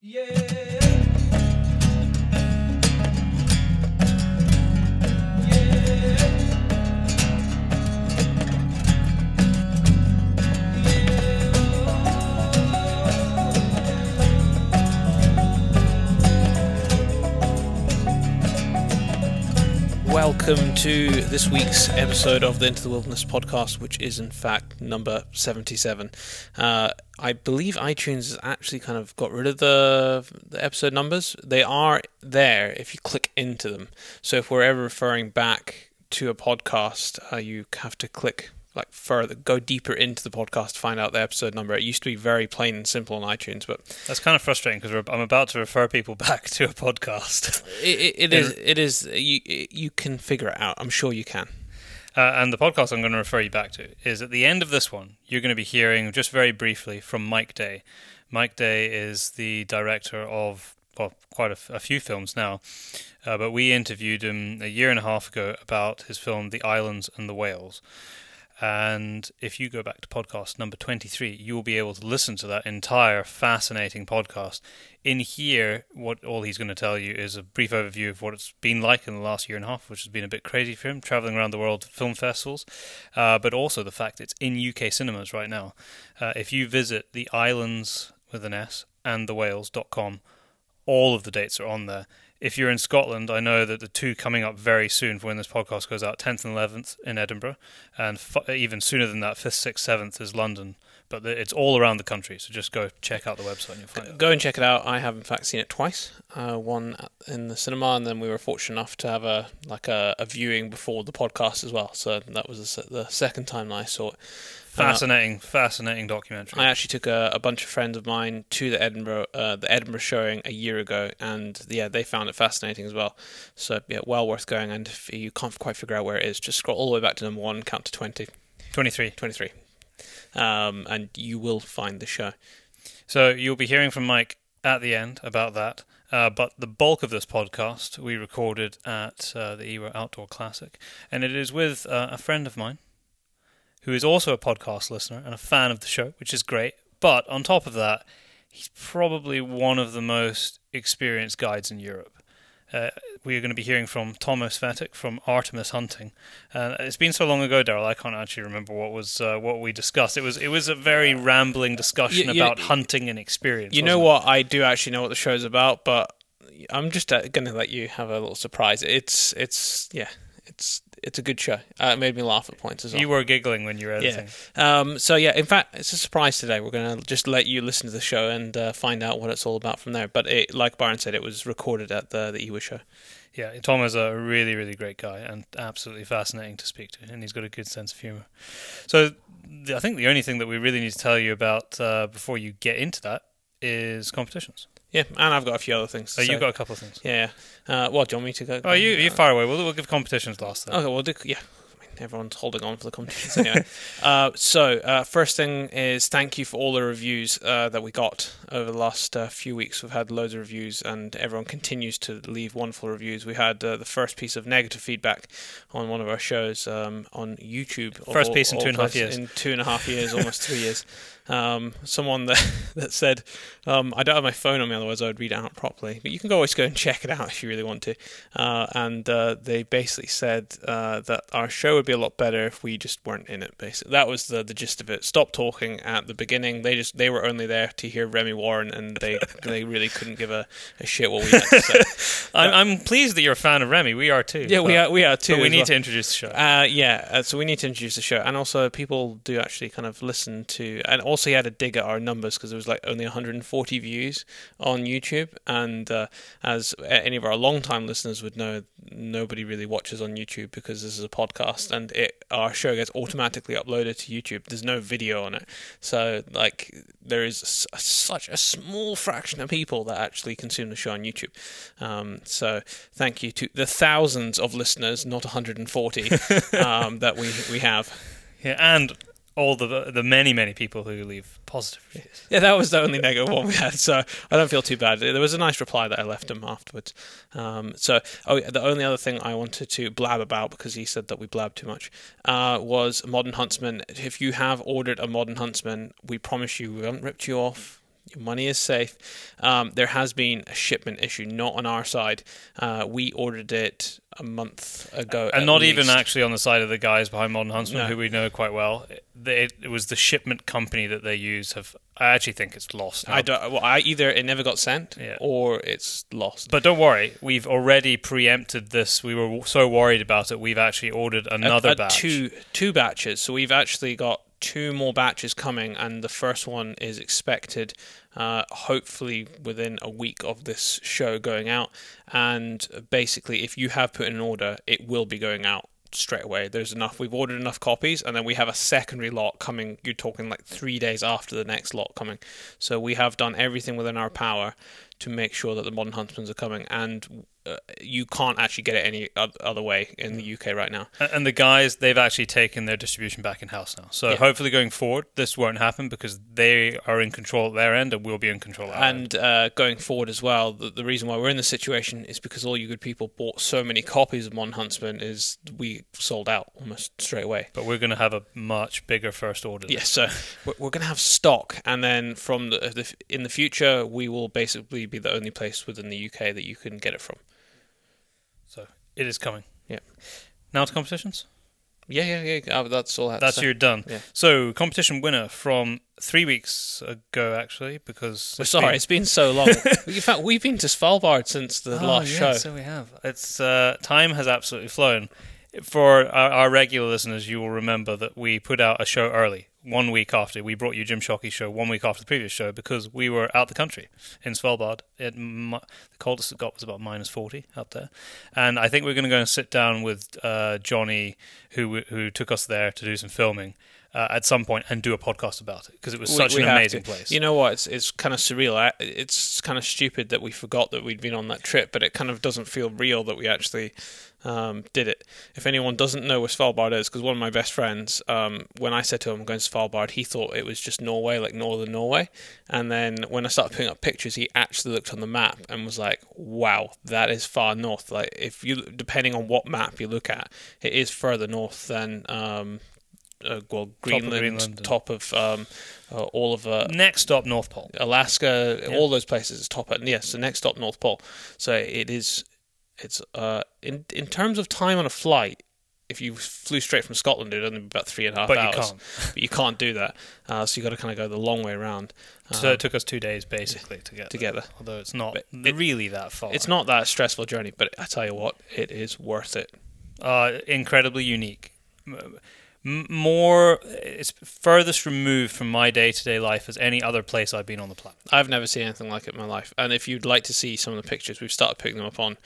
Yeah. Welcome to this week's episode of the Into the Wilderness podcast, which is in fact number 77. Uh, I believe iTunes has actually kind of got rid of the, the episode numbers. They are there if you click into them. So if we're ever referring back to a podcast, uh, you have to click like further, go deeper into the podcast to find out the episode number. It used to be very plain and simple on iTunes, but That's kind of frustrating because I'm about to refer people back to a podcast. it, it, it is. It is. You you can figure it out. I'm sure you can. Uh, and the podcast I'm going to refer you back to is at the end of this one, you're going to be hearing just very briefly from Mike Day. Mike Day is the director of well, quite a, f- a few films now, uh, but we interviewed him a year and a half ago about his film The Islands and the Whales. And if you go back to podcast number 23, you will be able to listen to that entire fascinating podcast. In here, what all he's going to tell you is a brief overview of what it's been like in the last year and a half, which has been a bit crazy for him, traveling around the world film festivals, uh, but also the fact it's in UK cinemas right now. Uh, if you visit the islands with an S and the whales.com, all of the dates are on there. If you're in Scotland, I know that the two coming up very soon for when this podcast goes out, 10th and 11th in Edinburgh, and f- even sooner than that, 5th, 6th, 7th is London. But the, it's all around the country, so just go check out the website and you'll find it. Go and check it out. I have in fact seen it twice. Uh, one at- in the cinema, and then we were fortunate enough to have a like a, a viewing before the podcast as well. So that was the, the second time that I saw it. Fascinating, fascinating documentary. I actually took a, a bunch of friends of mine to the Edinburgh uh, the Edinburgh showing a year ago, and yeah, they found it fascinating as well. So yeah, well worth going. And if you can't quite figure out where it is, just scroll all the way back to number one, count to 20, 23. 23, um, and you will find the show. So you'll be hearing from Mike at the end about that. Uh, but the bulk of this podcast we recorded at uh, the IWA Outdoor Classic, and it is with uh, a friend of mine who is also a podcast listener and a fan of the show, which is great. But on top of that, he's probably one of the most experienced guides in Europe. Uh, we are going to be hearing from Thomas Vetic from Artemis Hunting. Uh, it's been so long ago, Daryl. I can't actually remember what was uh, what we discussed. It was it was a very rambling discussion You- you- about hunting and experience. You know wasn't what? I do actually know what the show's about, but I'm just uh, going to let you have a little surprise. It's it's yeah, it's it's a good show. Uh, it made me laugh at points as well. You were giggling when you were yeah. Um, so yeah, in fact, it's a surprise today. We're going to just let you listen to the show and uh, find out what it's all about from there. But it, like Byron said, it was recorded at the the IWA show. Yeah, Tom is a really, really great guy and absolutely fascinating to speak to, and he's got a good sense of humor. So, the, I think the only thing that we really need to tell you about uh, before you get into that is competitions. Yeah, and I've got a few other things. Oh, say. you've got a couple of things. yeah. Uh, what do you want me to go? Oh, you you fire away. We'll, we'll give competitions last. Then. Okay, we'll do. Yeah, I mean, everyone's holding on for the competitions anyway. uh, so, uh, first thing is thank you for all the reviews uh, that we got over the last uh, few weeks. We've had loads of reviews, and everyone continues to leave wonderful reviews. We had uh, the first piece of negative feedback on one of our shows um, on YouTube. First all- piece in two and a half years. In two and a half years, almost three years. Um, someone that that said, um, "I don't have my phone on me, otherwise I would read it out properly." But you can always go and check it out if you really want to. Uh, and uh, they basically said uh, that our show would be a lot better if we just weren't in it. Basically, that was the the gist of it. Stop talking at the beginning. They just they were only there to hear Remy Warren, and they they really couldn't give a, a shit what we had to say. I'm, I'm pleased that you're a fan of Remy. We are too. yeah, we are we are too. But we need well. to introduce the show. Uh, yeah, uh, so we need to introduce the show, and also people do actually kind of listen to, and also he had a dig at our numbers because there was like only 140 views on YouTube, and uh, as any of our long-time listeners would know, nobody really watches on YouTube because this is a podcast, and it our show gets automatically uploaded to YouTube. There's no video on it, so like there is s- such a small fraction of people that actually consume the show on YouTube. Um, so thank you to the thousands of listeners, not 140, um, that we we have. yeah, and all the the many many people who leave positive reviews. Yeah, that was the only negative one we had, so I don't feel too bad. There was a nice reply that I left him afterwards. Um, so, oh, the only other thing I wanted to blab about because he said that we blab too much uh, was Modern Huntsman. If you have ordered a Modern Huntsman, we promise you we haven't ripped you off. Your money is safe. Um, there has been a shipment issue, not on our side. Uh, we ordered it a month ago, and not even actually on the side of the guys behind Modern Huntsman, No. who we know quite well. They, it was the shipment company that they use. Have I actually think it's lost. Now. I don't. Well, I either it never got sent Yeah. or it's lost. But don't worry, we've already preempted this. We were so worried about it. We've actually ordered another Uh, uh, batch. two two batches. So we've actually got two more batches coming, and the first one is expected, uh, hopefully within a week of this show going out. And basically, if you have put in an order, it will be going out straight away. There's enough. We've ordered enough copies, and then we have a secondary lot coming. You're talking like three days after the next lot coming. So we have done everything within our power to make sure that the modern huntsmans are coming, and uh, you can't actually get it any other way in the UK right now. And the guys, they've actually taken their distribution back in house now. So Yeah. hopefully going forward, this won't happen because they are in control at their end and we'll be in control at our end. And uh, going forward as well, the, the reason why we're in this situation is because all you good people bought so many copies of Modern Huntsman is we sold out almost straight away. But we're going to have a much bigger first order. Yes, so we're, we're going to have stock, and then from the, the in the future, we will basically be the only place within the UK that you can get it from. It is coming. Yeah. Now to competitions. Yeah, yeah, yeah. uh, that's all. I That's your done. Yeah. So competition winner from three weeks ago, actually, because We're sorry, been- it's been so long. in fact, we've been to Svalbard since the Oh, last yeah, show. So we have. It's uh, time has absolutely flown. For our, our regular listeners, you will remember that we put out a show early, one week after. We brought you Jim Shockey's show one week after the previous show because we were out the country in Svalbard. It, the coldest it got was about minus 40 up there. And I think we're going to go and sit down with uh, Johnny, who who took us there to do some filming. Uh, at some point, and do a podcast about it because it was such we an amazing to. place. You know what? It's it's kind of surreal. I, it's kind of stupid that we forgot that we'd been on that trip, but it kind of doesn't feel real that we actually um, did it. If anyone doesn't know where Svalbard is, because one of my best friends, um, when I said to him I'm going to Svalbard, he thought it was just Norway, like northern Norway. And then when I started putting up pictures, he actually looked on the map and was like, "Wow, that is far north." Like if you, depending on what map you look at, it is further north than. Um, uh, well, Greenland, Greenland top of um, uh, all of uh, Next stop, North Pole. Alaska, Yeah. all those places is top at yes, the next stop North Pole. So it is it's uh in in terms of time on a flight, if you flew straight from Scotland it'd only be about three and a half But you hours. can't. But you can't do that. Uh, so you gotta kinda go the long way around. So Um, it took us two days basically to get to there. Although it's not it- really that far. it's not that stressful journey, but I tell you what, it is worth it. uh, incredibly unique. More, it's furthest removed from my day to day life as any other place I've been on the planet. I've never seen anything like it in my life. And if you'd like to see some of the pictures, we've started putting them up on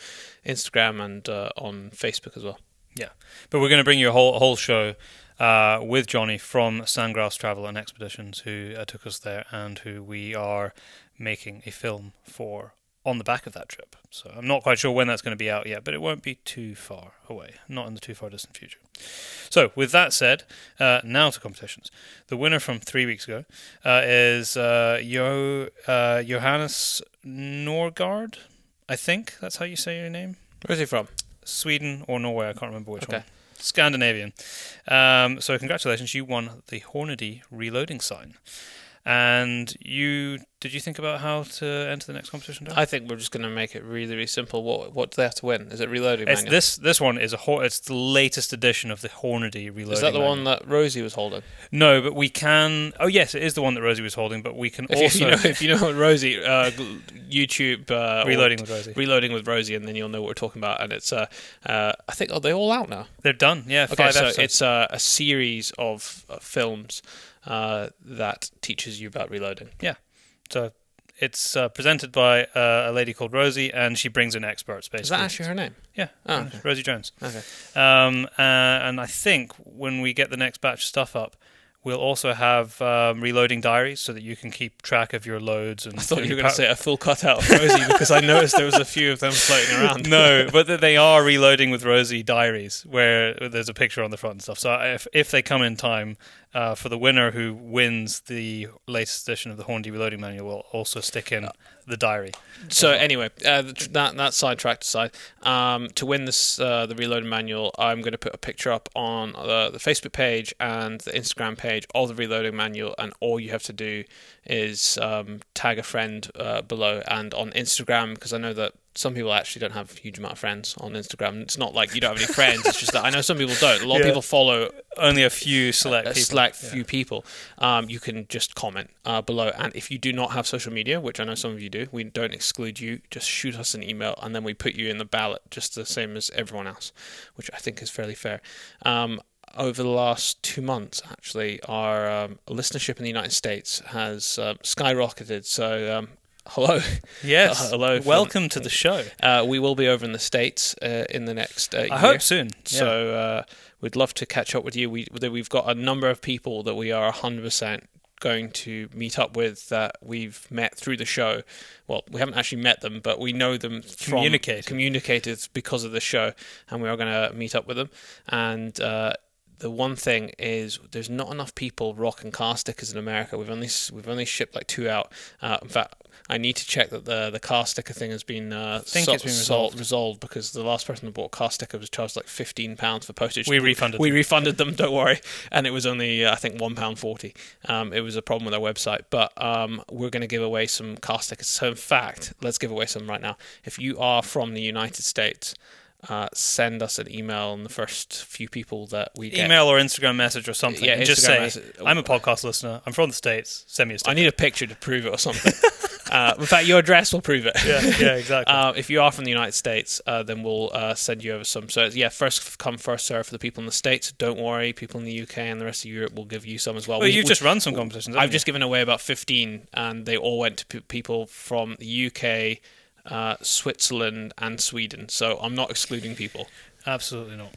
Instagram and uh, on Facebook as well. Yeah. But we're going to bring you a whole whole show uh, with Johnny from Sandgrass Travel and Expeditions, who uh, took us there and who we are making a film for on the back of that trip. So I'm not quite sure when that's going to be out yet, but it won't be too far away, not in the too far distant future. So, with that said, uh, now to competitions. The winner from three weeks ago uh, is uh, jo- uh, Johannes Norgard. I think that's how you say your name. Where's he from? Sweden or Norway. I can't remember which Okay. one. Scandinavian. Um, so congratulations, you won the Hornady reloading sign. And you did you think about how to enter the next competition? Dan? I think we're just going to make it really, really simple. What what do they have to win? Is it reloading it's manual? this this one is a Hor- it's the latest edition of the Hornady reloading. Is that the manual. one that Rosie was holding? No, but we can. Oh yes, it is the one that Rosie was holding. But we can If also you, you know, if you know Rosie, uh, YouTube uh, reloading with Rosie. reloading with Rosie, and then you'll know what we're talking about. And it's uh, uh, I think are they all out now? They're done. Yeah, Okay, so episodes. it's uh, a series of uh, films uh, that teaches you about reloading. Yeah. So it's uh, presented by uh, a lady called Rosie, and she brings in experts. Basically, Is that actually her name? yeah, Oh, okay. Rosie Jones. Okay. Um, uh, and I think when we get the next batch of stuff up, we'll also have um, reloading diaries so that you can keep track of your loads. And I thought you were going to say a full cutout of Rosie because I noticed there was a few of them floating around. no, but they are reloading with Rosie diaries, where there's a picture on the front and stuff. So if if they come in time, uh, for the winner who wins the latest edition of the Hornady Reloading Manual, we'll also stick in the diary. So anyway, uh, that that sidetracked aside, um, to win this uh, the reloading manual, I'm going to put a picture up on the, the Facebook page and the Instagram page of the reloading manual, and all you have to do is um, tag a friend uh, below and on Instagram because I know that some people actually don't have a huge amount of friends on Instagram. It's not like you don't have any friends. It's just that I know some people don't. A lot of people follow Only a few select a people. select Yeah. few people, um, you can just comment uh, below. And if you do not have social media, which I know some of you do, we don't exclude you. Just shoot us an email, and then we put you in the ballot, just the same as everyone else, which I think is fairly fair. Um, over the last two months, actually, our um, listenership in the United States has um, skyrocketed. So, um, hello. Yes. Uh, hello from- Welcome to the show. Uh, we will be over in the States uh, in the next uh, year. I hope soon. Yeah. So uh, we'd love to catch up with you. We we've got a number of people that we are hundred percent going to meet up with that we've met through the show. Well, we haven't actually met them, but we know them from Communicated. communicated because of the show, and we are going to meet up with them. And uh, the one thing is, there's not enough people rocking car stickers in America. We've only we've only shipped like two out. Uh, in fact. I need to check that the the car sticker thing has been uh, think sol- it's been sol- resolved. resolved because the last person that bought a car sticker was charged like fifteen pounds for postage. We refunded We them. refunded them. Don't worry, and it was only uh, I think one pound forty. Um, it was a problem with our website, but um, we're going to give away some car stickers. So in fact, let's give away some right now. If you are from the United States. Uh, send us an email, and the first few people that we get. Email or Instagram message or something. Yeah, and just say, message. I'm a podcast listener. I'm from the States. Send me a I sticker. I need a picture to prove it or something. uh, in fact, your address will prove it. yeah, yeah, exactly. Uh, if you are from the United States, uh, then we'll uh, send you over some. So yeah, first come, first serve for the people in the States. Don't worry, people in the UK and the rest of Europe will give you some as well. well, We- you've we- just run some competitions. I've just given away about fifteen, and they all went to p- people from the UK, uh, Switzerland, and Sweden. So I'm not excluding people. Absolutely not.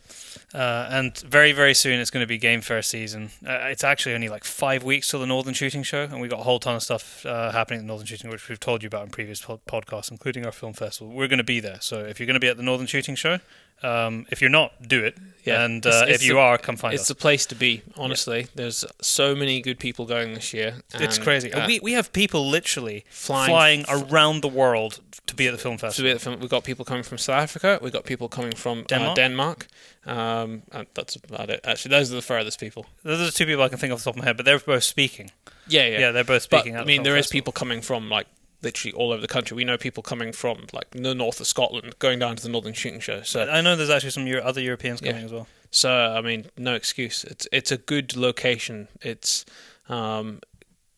Uh, and very, very soon it's going to be Game Fair season. Uh, it's actually only like five weeks till the Northern Shooting Show, and we've got a whole ton of stuff uh, happening at the Northern Shooting, which we've told you about in previous pod- podcasts, including our film festival. We're going to be there. So if you're going to be at the Northern Shooting Show, um, if you're not, do it. Yeah. And uh, it's if you the- are, come find it's us. It's the place to be. Honestly, there's so many good people going this year. It's crazy. uh, we we have people literally flying flying, around the world to be at the film festival. we- from- we've got people coming from South Africa. We've got people coming from Denmark? Uh, Denmark. Um, and that's about it. Actually, those are the furthest people. Those are the two people I can think of off the top of my head, but they're both speaking. Yeah, yeah. Yeah, they're both but, speaking. at I mean, film there is festival. people coming from like literally all over the country. We know people coming from like the north of Scotland, going down to the Northern Shooting Show. So, I know there's actually some Euro- other Europeans coming Yeah. as well. so I mean, no excuse. It's it's a good location. It's um,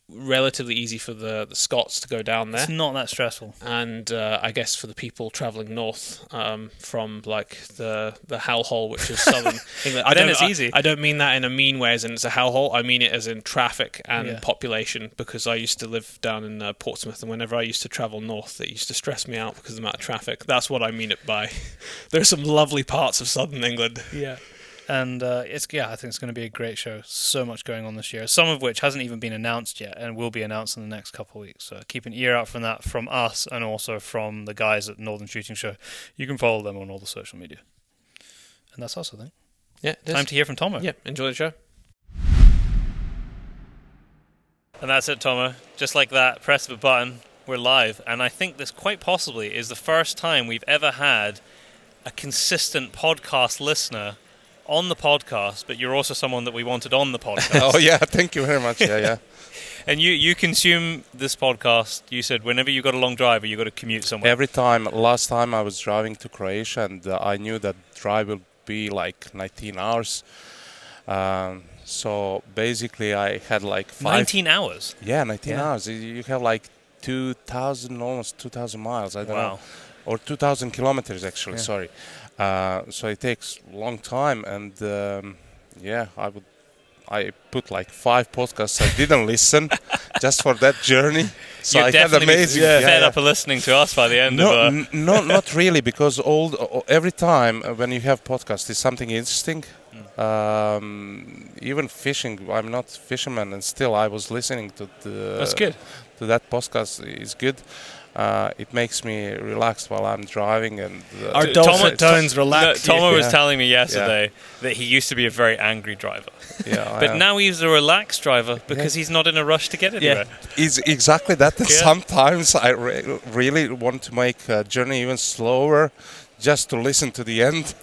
relatively easy for the the Scots to go down there. It's not that stressful. and uh, I guess for the people traveling north um, from like the the hellhole, which is southern England, I don't, it's I- easy. I, don't mean that in a mean way, as in it's a hellhole. I mean it as in traffic and Yeah. population, because I used to live down in uh, Portsmouth, and whenever I used to travel north, it used to stress me out because of the amount of traffic. That's what I mean it by. there are some lovely parts of southern England. Yeah. And uh, it's yeah, I think it's going to be a great show. So much going on this year. Some of which hasn't even been announced yet, and will be announced in the next couple of weeks. So keep an ear out from that from us, and also from the guys at Northern Shooting Show. You can follow them on all the social media. And that's us, I think. Yeah. Time to hear from Tomo. yeah. Enjoy the show. And that's it, Tomo. Just like that, press of a button, we're live. And I think this quite possibly is the first time we've ever had a consistent podcast listener on the podcast, but you're also someone that we wanted on the podcast. oh yeah, thank you very much. Yeah, yeah. and you, you consume this podcast, you said, whenever you got a long drive or you got to commute somewhere. Every time, last time I was driving to Croatia, and uh, I knew that drive will be like 19 hours. Um, so basically, I had like five. 19 hours. Yeah, 19 Yeah. hours. You- have like 2,000, almost 2,000 miles. I don't know. Wow. or 2,000 kilometers actually. Yeah. Sorry. Uh, so it takes a long time, and um, yeah, I would. I put like five podcasts I didn't listen just for that journey. So You'd I had amazing. fed up of listening to us by the end No, of uh, n- no, not really, because all the- every time uh, when you have podcast is something interesting. Hmm. Um, even fishing, I'm not fisherman, and still I was listening to the That's good. to that podcast is good. Uh, it makes me relaxed while I'm driving, and uh, Our T- dulcet Tom- tones relax No, you. Tomo was telling me yesterday that he used to be a very angry driver, yeah, but now he's a relaxed driver because he's not in a rush to get anywhere. Yeah. It's exactly that. And Yeah. Sometimes I re- really want to make a journey even slower, just to listen to the end.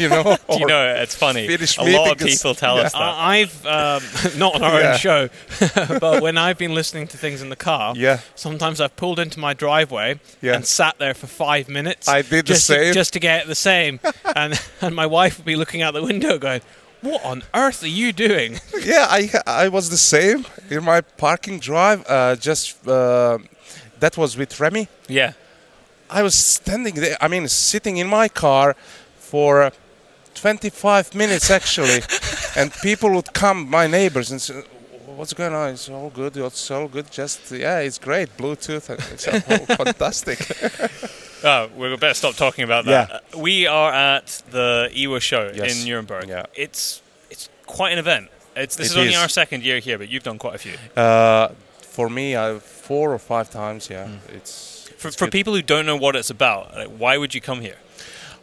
You know, Do you know, it's funny. finish A lot of people tell us that. I- I've um, not on our Yeah. own show, but when I've been listening to things in the car, Yeah. sometimes I've pulled into my driveway Yeah. and sat there for five minutes. I did the just same. To, just to get the same, and and my wife would be looking out the window going, "What on earth are you doing?" yeah, I I was the same in my parking drive. Uh, just uh, that was with Remy. yeah. I was standing there. I mean, sitting in my car for uh, 25 minutes actually, and people would come, my neighbors, and say, "What's going on? It's all good. It's all good. Just yeah, it's great. Bluetooth. and It's all fantastic." Oh, we better stop talking about that. Uh, We are at the Iwa show Yes. in Nuremberg. Yeah. It's it's quite an event. It's this It is only is. our second year here, but you've done quite a few. Uh, for me, I, four or five times. Yeah, it's For, for people who don't know what it's about, like, why would you come here?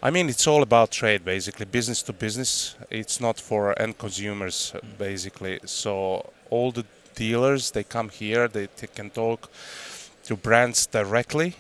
I mean, it's all about trade, basically, business to business. It's not for end consumers, basically. So all the dealers they come here, they, they can talk to brands directly,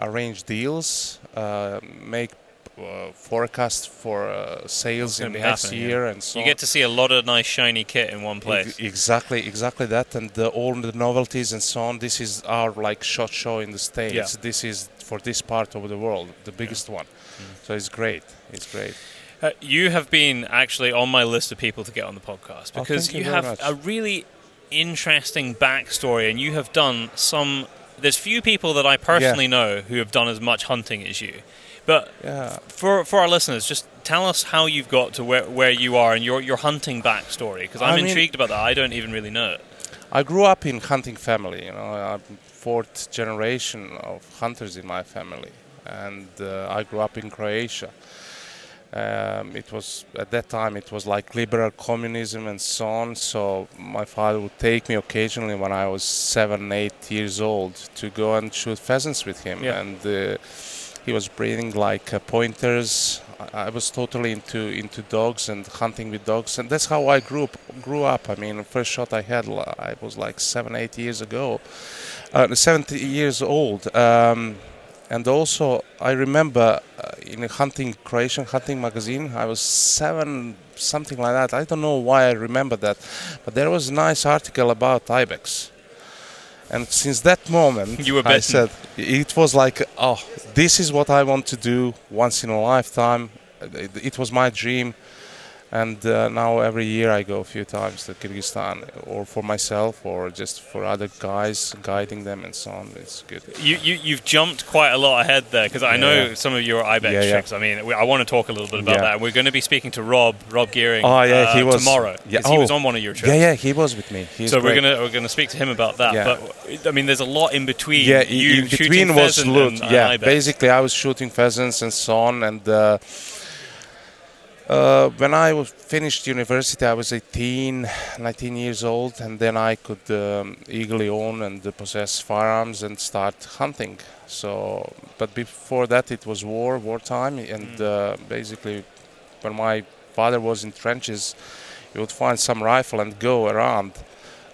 arrange deals, uh, make uh, forecasts for uh, sales in be next happening, yeah. year and so You get to see a lot of nice shiny kit in one place. Ex- Exactly, exactly that, and the, all the novelties and so on. This is our like shot show in the states. Yeah. This is for this part of the world, the biggest one. Mm. So it's great. It's great. Uh, you have been actually on my list of people to get on the podcast Oh, because thank you you have much. a really interesting backstory and you have done some. There's few people that I personally know who have done as much hunting as you. But Yeah. for for our listeners, just tell us how you've got to where, where you are and your your hunting backstory because I'm I mean- intrigued about that. I don't even really know it. I grew up in hunting family. You know, I'm fourth generation of hunters in my family, and uh, I grew up in Croatia. Um, it was at that time it was like liberal communism and so on. So my father would take me occasionally when I was seven, eight years old to go and shoot pheasants with him, Yeah. and uh, he was breeding like uh, pointers. I, was totally into into dogs and hunting with dogs, and that's how I grew up. Grew up. I mean, first shot I had, I was like seven, eight years ago, uh, 70 years old. Um, and also, I remember uh, in a hunting Croatian hunting magazine, I was seven, something like that. I don't know why I remember that, but there was a nice article about ibex. And since that moment, You were I said it was like, oh, this is what I want to do once in a lifetime. It, it was my dream, and uh, now every year I go a few times to Kyrgyzstan, or for myself, or just for other guys, guiding them and so on. It's good. You, you you've jumped quite a lot ahead there because I know some of your ibex Yeah, yeah. I mean, we, I want to talk a little bit about Yeah. that. We're going to be speaking to Rob Rob Gearing. Oh, yeah, uh, he was- tomorrow. yeah, 'cause he was oh. on one of your trips. Yeah, yeah, he was with me. He's so we're gonna we're gonna speak to him about that. Yeah. But I mean, there's a lot in between. yeah, you in between was loot. yeah, basically I was shooting pheasants and so on. And uh, uh, when I was finished university, I was 18, 19 years old, and then I could um, eagerly own and possess firearms and start hunting. So, but before that, it was war, wartime, and uh, basically, when my father was in trenches, he would find some rifle and go around.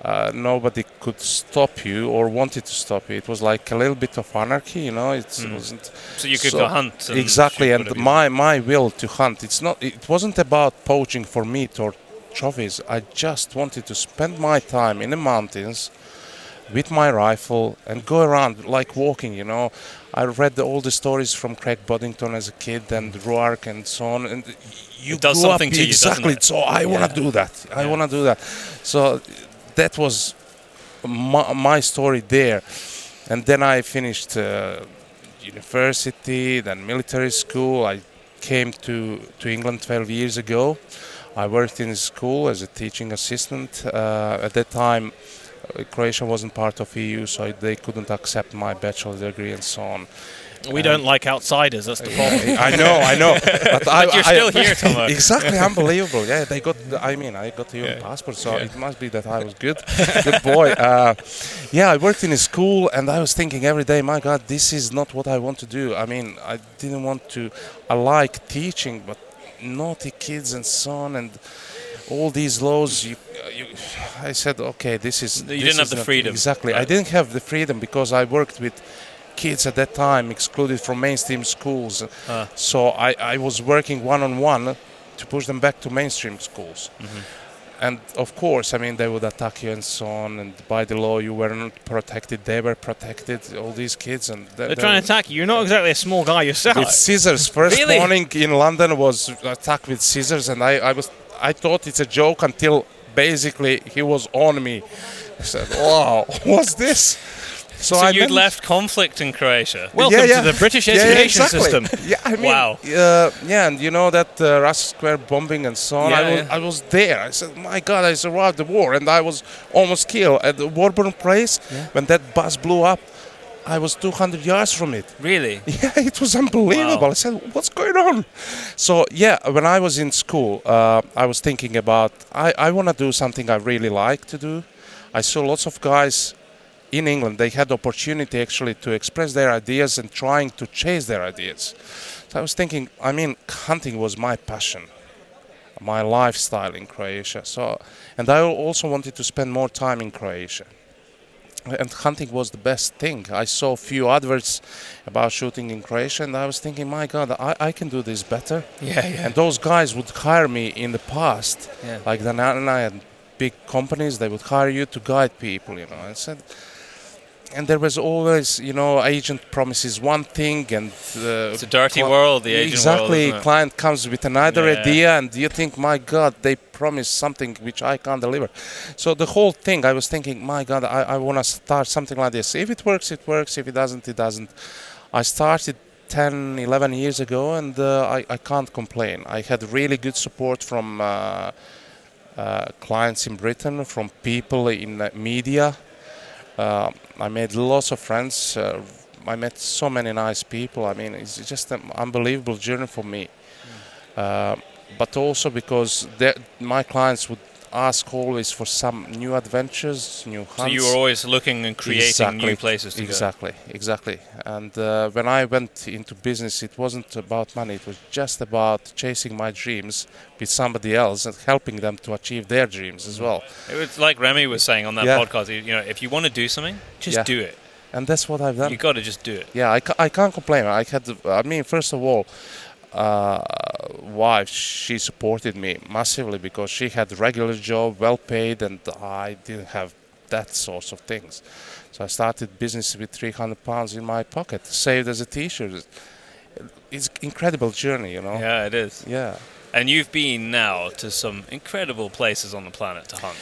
Uh, nobody could stop you or wanted to stop you. It was like a little bit of anarchy, you know. It Mm. wasn't so you could so- go hunt. And exactly, and my my will to hunt. It's not. It wasn't about poaching for meat or trophies. I just wanted to spend my time in the mountains with my rifle and go around like walking. You know, I read all the stories from Craig Boddington as a kid and Ruark and so on, and you It does something up, to you, exactly. So I want to do that. I Yeah. want to do that. So that was my, my story there, and then I finished. Uh, university, then military school. I came to, to England 12 years ago. I worked in school as a teaching assistant. Uh, at that time, uh, Croatia wasn't part of EU, so they couldn't accept my bachelor degree and so on. We don't like outsiders. That's the problem. I know, I know. But, I, you're I- still here, Tomo. exactly, unbelievable. Yeah, they got. the- I mean, I got the EU passport, so it must be that I was good, good boy. Uh, yeah, I worked in a school, and I was thinking every day, my God, this is not what I want to do. I mean, I didn't want to. I like teaching, but naughty kids and so on, and all these laws. You, you, I said, okay, this is. You this didn't have the freedom, Exactly, I didn't have the freedom because I worked with kids at that time excluded from mainstream schools. Ah. So I, I was working one on one to push them back to mainstream schools. Mm-hmm. And of course, I mean, they would attack you and so on. And by the law, you were not protected. They were protected. All these kids and They're trying to attack you. You're not exactly a small guy yourself. with scissors. First Really? morning in London was attacked with scissors, and I, I was I thought it's a joke until basically he was on me. I said, "Wow, what's this?" So, I you'd left conflict in Croatia. Welcome Yeah, yeah. to the British Yeah, education exactly. system. Yeah, I mean, Wow. Uh, yeah, and you know that uh, Square bombing and so on. I, was. I was there. I said, "My God, I survived the war," and I was almost killed at the Warburton Place when that bus blew up. I was 200 yards from it. Really? Yeah, it was unbelievable. Wow. I said, "What's going on?" So yeah, when I was in school, uh, I was thinking about I, I want to do something I really like to do. I saw lots of guys in England. They had the opportunity actually to express their ideas and trying to chase their ideas. So I was thinking, I mean, hunting was my passion, my lifestyle in Croatia. So, and I also wanted to spend more time in Croatia and hunting was the best thing. I saw a few adverts about shooting in Croatia, and I was thinking, my God, I, I can do this better. Yeah, yeah. And those guys would hire me in the past, Yeah. like the Nana and big companies. They would hire you to guide people, you know. I said, and there was always, you know, agent promises one thing, and uh, It's a dirty cli- world, the agent exactly. isn't client comes with another Yeah. idea, and you think, my God, they promise something which I can't deliver. So the whole thing, I was thinking, my God, I, I want to start something like this. If it works, it works. If it doesn't, it doesn't. I started 10, 11 years ago, and uh, I, I can't complain. I had really good support from uh, uh, clients in Britain, from people in uh, media. I made lots of friends. Uh, I met so many nice people. I mean, it's just an unbelievable journey for me. Uh, but also because my clients would ask always for some new adventures, new hunts. So you were always looking and creating new places to go. exactly, exactly. And uh, when I went into business, it wasn't about money. It was just about chasing my dreams with somebody else and helping them to achieve their dreams as well. It was like Remy was saying on that Yeah. podcast. You you know, if you want to do something, just Yeah. do it. And that's what I've done. You got to just do it. Yeah, I, ca- I can't complain. I had, I mean, first of all, uh, wife, she supported me massively because she had a regular job, well paid, and I didn't have that sorts of things. So I started business with 300 pounds in my pocket, saved as a T-shirt. It's incredible journey, you know. Yeah, it is. Yeah. And you've been now to some incredible places on the planet to hunt.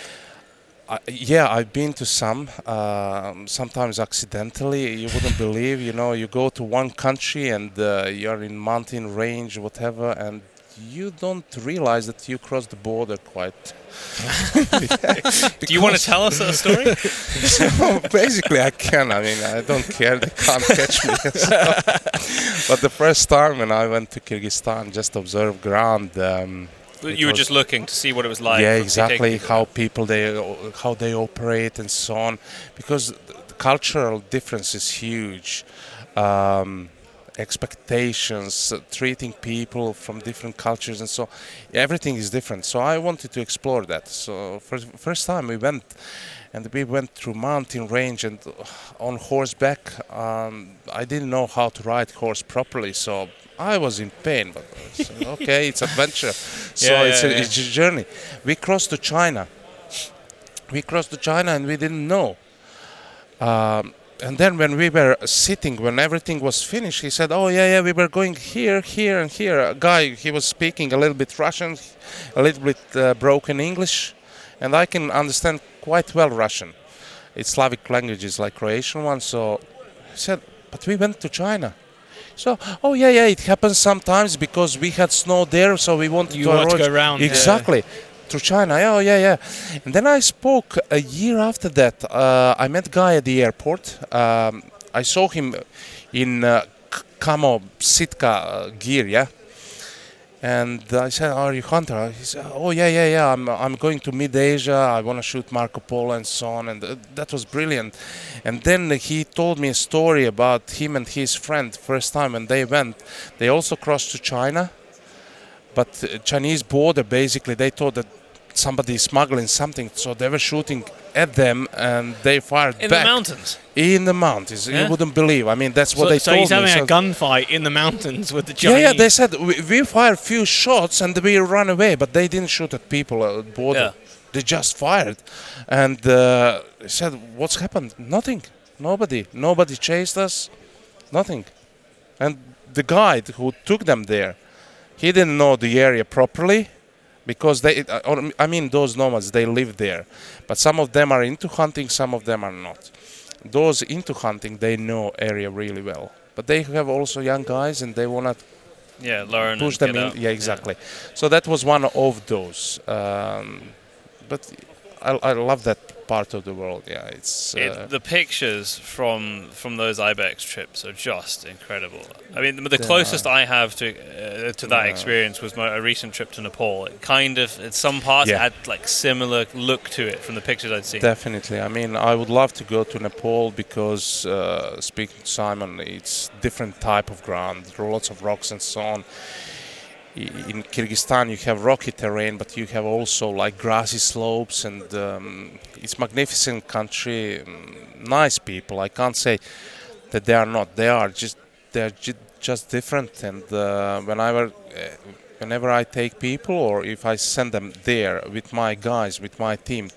Yeah, I've been to some, um, sometimes accidentally. You wouldn't believe, you know, you go to one country and uh, you're in mountain range, whatever, and you don't realize that you crossed the border quite. Do you want to tell us a story? So basically, I can. I mean, I don't care. They can't catch me. but the first time when I went to Kyrgyzstan, just observe ground. Um, you were just looking to see what it was like. yeah, exactly. How people they how they operate and so on, because the cultural difference is huge. Um, expectations, uh, treating people from different cultures, and so everything is different. So I wanted to explore that. So first first time we went, and we went through mountain range and uh, on horseback. Um, I didn't know how to ride horse properly, so I was in pain. But said, okay, it's adventure. So Yeah, it's, yeah, a, yeah. it's a journey. We crossed to China. We crossed to China and we didn't know. Um, and then when we were sitting, when everything was finished, he said, "Oh yeah, yeah, we were going here, here, and here." A guy, he was speaking a little bit Russian, a little bit uh, broken English, and I can understand quite well Russian. It's Slavic languages like Croatian one. So he said, "But we went to China." So, oh yeah, yeah, it happens sometimes because we had snow there, so we wanted You to want to go around, yeah. Exactly. through China. Oh yeah, yeah. And then I spoke a year after that. Uh, I met guy at the airport. Um, I saw him in uh, Sitka uh, gear, yeah. And I said, "Are you hunter?" He said, "Oh yeah, yeah, yeah. I'm I'm going to Mid Asia. I want to shoot Marco Polo and so on." And uh, that was brilliant. And then he told me a story about him and his friend. First time when they went, they also crossed to China, but uh, Chinese border basically they thought that somebody is smuggling something, so they were shooting at them and they fired In back the mountains. in the mountains. Yeah? You wouldn't believe. I mean, that's what so, they so told he's having a gunfight in the mountains with the Chinese. yeah. yeah. They said we, we fired a few shots and we ran away, but they didn't shoot at people at the border. Yeah. They just fired, and uh, they said, "What's happened? Nothing. Nobody. Nobody chased us. Nothing." And the guide who took them there, he didn't know the area properly, because they. uh, or, I mean, those nomads they live there, but some of them are into hunting, some of them are not. Those into hunting, they know area really well, but they have also young guys and they wanna Yeah, learn. push them in. Yeah, exactly. So that was one of those. Um, but I, I love that part of the world. Yeah, it's. Uh, It, the pictures from from those ibex trips are just incredible. I mean, the, closest I have to uh, to that experience was my a recent trip to Nepal. It kind of, in some parts, Yeah. had like similar look to it from the pictures I'd seen. Definitely. I mean, I would love to go to Nepal because, uh, speaking to Simon, it's different type of ground. There are lots of rocks and so on. In Kyrgyzstan, you have rocky terrain, but you have also like grassy slopes, and um, it's magnificent country. mm, Nice people. I can't say that they are not. They are just they are ju- just different. And uh, whenever uh, whenever I take people or if I send them there with my guys, with my team,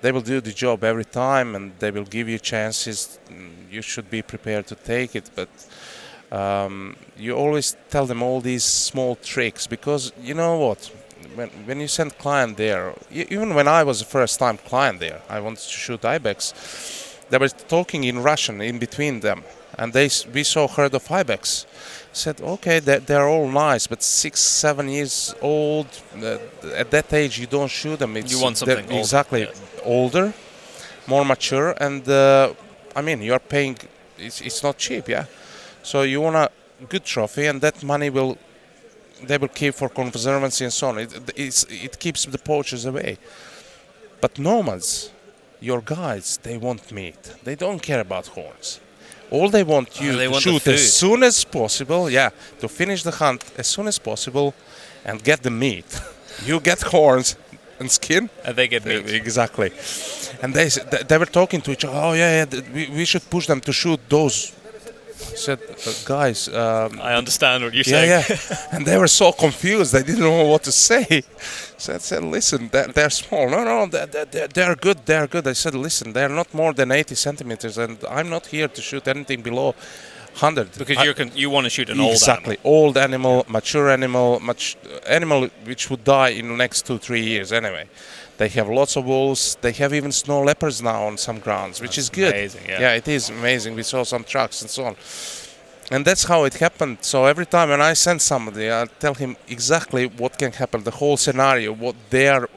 they will do the job every time and they will give you chances. Mm, You should be prepared to take it, but um, you always tell them all these small tricks because you know what? When, when you send client there, even when I was the first time client there, I wanted to shoot ibex. They were talking in Russian in between them, and they we saw herd of ibex. Said okay, they're, they're all nice, but six, seven years old. Uh, at that age, you don't shoot them. It's You want something older, exactly yeah. older, more mature, and uh, I mean you're paying. It's, it's not cheap, yeah. So you want a good trophy, and that money will they will keep for conservancy and so on. It, it's, it keeps the poachers away. But nomads, your guides, they want meat. They don't care about horns. All they want you Oh, they to want shoot as soon as possible. Yeah, to finish the hunt as soon as possible, and get the meat. you get horns and skin. And they get meat. Eh, exactly. And they they they were talking to each other. Oh yeah, yeah. We, we should push them to shoot those. I said, uh, guys. Um, I understand what you're yeah, saying. yeah. and they were so confused. They didn't know what to say. So I said, listen, they're, they're small. No, no, they're, they're, they're good. They're good. I said, listen, they're not more than 80 centimeters, and I'm not here to shoot anything below 100. Because I- you're con- you want to shoot an old exactly old animal, mature animal, much animal which would die in the next two three years anyway. They have lots of wolves. They have even snow leopards now on some grounds, which is good. amazing, yeah. it is amazing. We saw some trucks and so on, and that's how it happened. So every time when I send somebody, I tell him exactly what can happen, the whole scenario, what they are,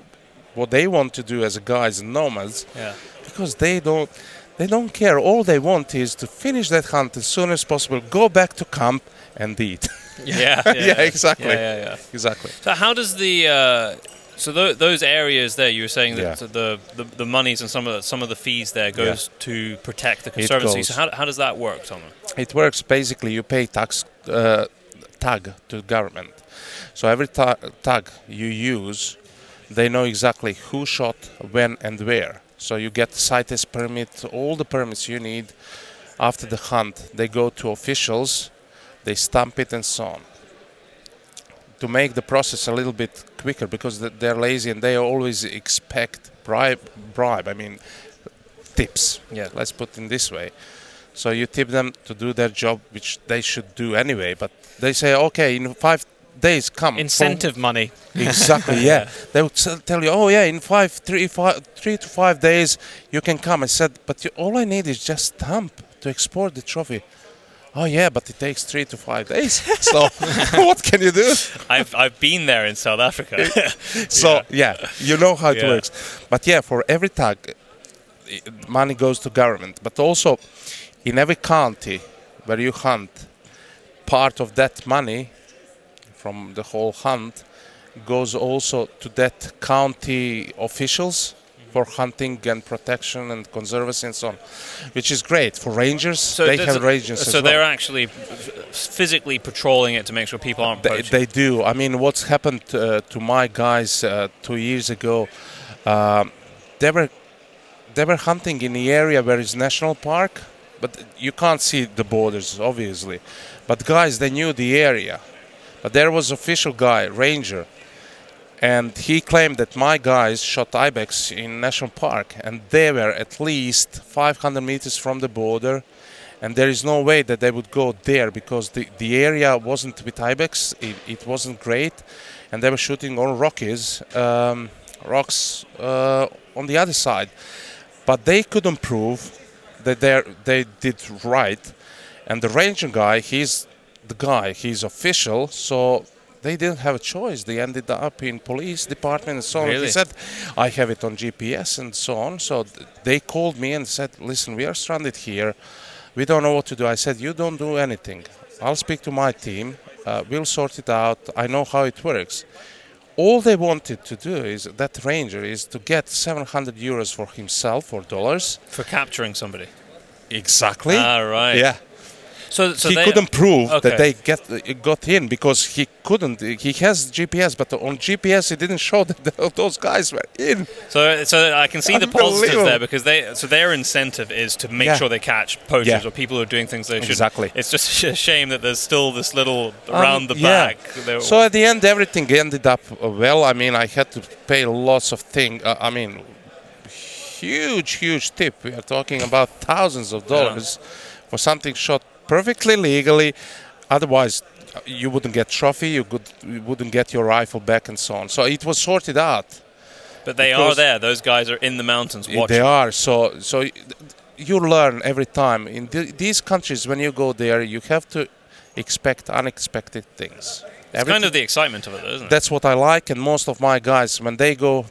what they want to do as a guides and nomads Yeah. because they don't they don't care all they want is to finish that hunt as soon as possible go back to camp and eat Yeah. Yeah, exactly. Yeah, yeah, yeah. exactly So how does the uh, so tho- those areas there you were saying that Yeah. the, the the monies and some of the, some of the fees there goes to protect the conservancy. So how, how does that work, Tom? it works basically you pay tax uh, tag to government so every ta- tag you use they know exactly who shot when and where so you get CITES permit all the permits you need after the hunt they go to officials they stamp it and so on to make the process a little bit quicker because they're lazy and they always expect bribe bribe i mean tips Yeah. let's put it in this way so you tip them to do their job, which they should do anyway. But they say, okay, in five days, come. for- Incentive money. Exactly. Yeah. They would tell you, oh yeah, in five, three, five, three to five days, you can come. I said, but you, all I need is just stamp to export the trophy. Oh yeah, but it takes three to five days. So what can you do? I've I've been there in South Africa. So yeah, you know how it Yeah. works. But yeah, for every tag, money goes to government. But also, in every county where you hunt, part of that money from the whole hunt goes also to that county officials for hunting and protection and conservancy and so on, which is great for rangers. So they have rangers So they're actually physically patrolling it to make sure people aren't They, they do. I mean, what's happened uh, to my guys uh, two years ago? Um, they were they were hunting in the area where is national park, but you can't see the borders, obviously. But guys, they knew the area. But there was official guy, ranger, and he claimed that my guys shot ibex in national park, and they were at least 500 meters from the border and there is no way that they would go there because the, the area wasn't with ibex it, it wasn't great and they were shooting on rockies um, rocks uh, on the other side. But they couldn't prove that they they did right and the ranger guy he's the guy he's official so they didn't have a choice they ended up in police department and so on Really? he said i have it on gps and so on so th- they called me and said listen we are stranded here we don't know what to do. I said, you don't do anything. I'll speak to my team. Uh, we'll sort it out. I know how it works. All they wanted to do is that ranger is to get 700 euros for himself or dollars. for capturing somebody. Exactly. Ah, right. Yeah. So, so he they, couldn't prove okay. that they get got in because he couldn't. He has GPS, but on GPS it didn't show that those guys were in. So, so I can see the positives there because they. So their incentive is to make Yeah. sure they catch poachers Yeah. or people who are doing things they shouldn't. Exactly. It's just a shame that there's still this little Um, around the yeah. back. So at the end, everything ended up well. I mean, I had to pay lots of things. Uh, I mean, huge, huge tip. We are talking about thousands of dollars for something shot perfectly legally. Otherwise, you wouldn't get trophy. You, could, you wouldn't get your rifle back, and so on. So it was sorted out. but they are there. Those guys are in the mountains watching. They are. So so you learn every time. In th- these countries, when you go there, you have to expect unexpected things. It's kind of the excitement of it, isn't it? That's what I like, and most of my guys, when they go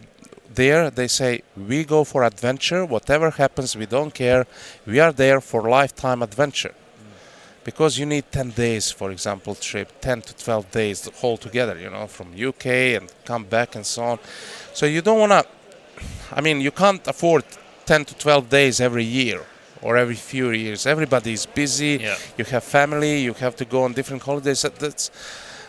there, they say, "We go for adventure. Whatever happens, we don't care. We are there for lifetime adventure." Because you need 10 days, for example, trip, 10 to 12 days whole together, you know, from UK and come back and so on. So you don't want to, I mean, you can't afford 10 to 12 days every year or every few years. Everybody is busy. Yeah. You have family. You have to go on different holidays. That- That's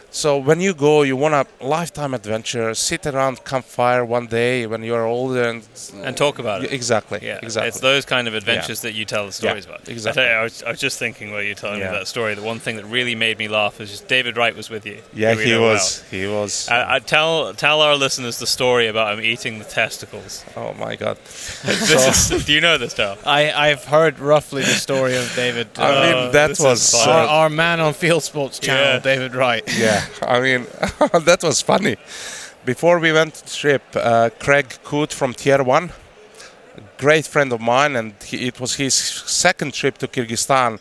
so when you go, you want a lifetime adventure. Sit around campfire one day when you are older and And talk about it. Exactly. Yeah, Exactly. it's those kind of adventures that you tell the stories Yeah, about. exactly. I, you, I, was, I was just thinking while you were telling Yeah. me that story, the one thing that really made me laugh was just David Wright was with you. yeah, he know was. He was. well. I, I tell tell our listeners the story about him eating the testicles. oh my God. This is, do you know this, Tal? I, I've heard roughly the story of David. I uh, mean, that was. fun. our, Uh, our man on Field Sports channel, Yeah. David Wright. yeah, I mean, that was funny. Before we went to trip, uh, Craig Coote from Tier 1, a great friend of mine, and he, it was his second trip to Kyrgyzstan.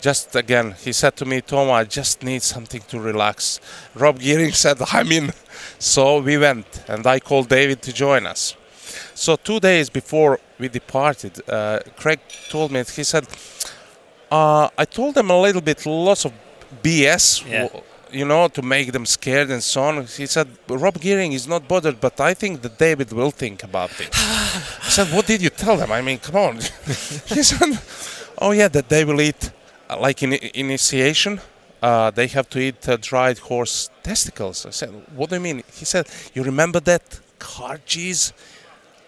Just again, he said to me, Tom, I just need something to relax. Rob Gearing said, I'm in. So we went, and I called David to join us. So two days before we departed, uh, Craig told me, he said, uh, I told them a little bit, lots of BS, Yeah. w- you know, to make them scared and so on. He said, Rob Gearing is not bothered, but I think that David will think about it. I said, What did you tell them? I mean, come on. he said, Oh, yeah, that they will eat, uh, like in initiation, uh, they have to eat uh, dried horse testicles. I said, What do you mean? He said, You remember that car cheese?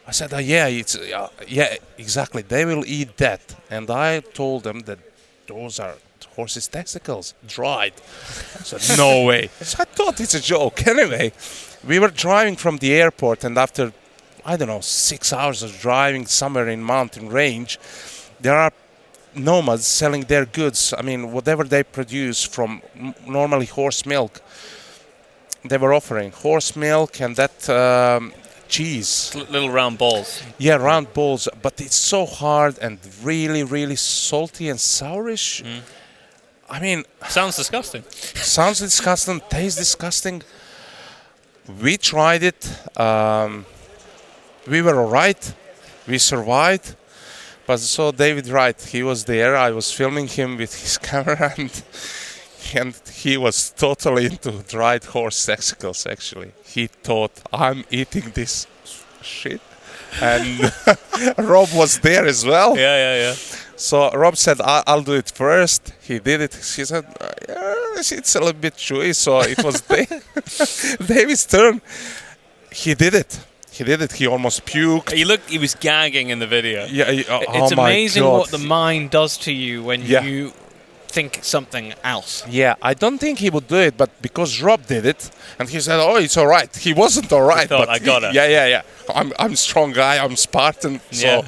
I said, uh, yeah, it's uh, yeah, exactly. They will eat that, and I told them that those are horses' testicles, dried. Said, no way. So I thought it's a joke. Anyway, we were driving from the airport, and after I don't know six hours of driving somewhere in mountain range, there are nomads selling their goods. I mean, whatever they produce from normally horse milk, they were offering horse milk and that. Um, cheese L- little round balls. yeah, round balls, but it's so hard and really, really salty and sourish. I mean, Sounds disgusting. sounds disgusting, tastes disgusting. We tried it. Um, we were alright. We survived. But so David Wright, he was there. I was filming him with his camera, and and he was totally into dried horse testicles. Actually, he thought I'm eating this shit, and Rob was there as well. Yeah, yeah, yeah. So Rob said, I- "I'll do it first. He did it. He said, "Uh, yeah, "It's a little bit chewy." So it was David's turn. He did it. He did it. He almost puked. He looked. He was gagging in the video. Yeah, he- oh, it's oh amazing what the mind does to you when Yeah. you think something else. Yeah, I don't think he would do it, but because Rob did it, and he said, "Oh, it's all right." He wasn't all right, thought, but "I got it. Yeah, yeah, yeah. I'm, I'm strong guy. I'm Spartan. So Yeah.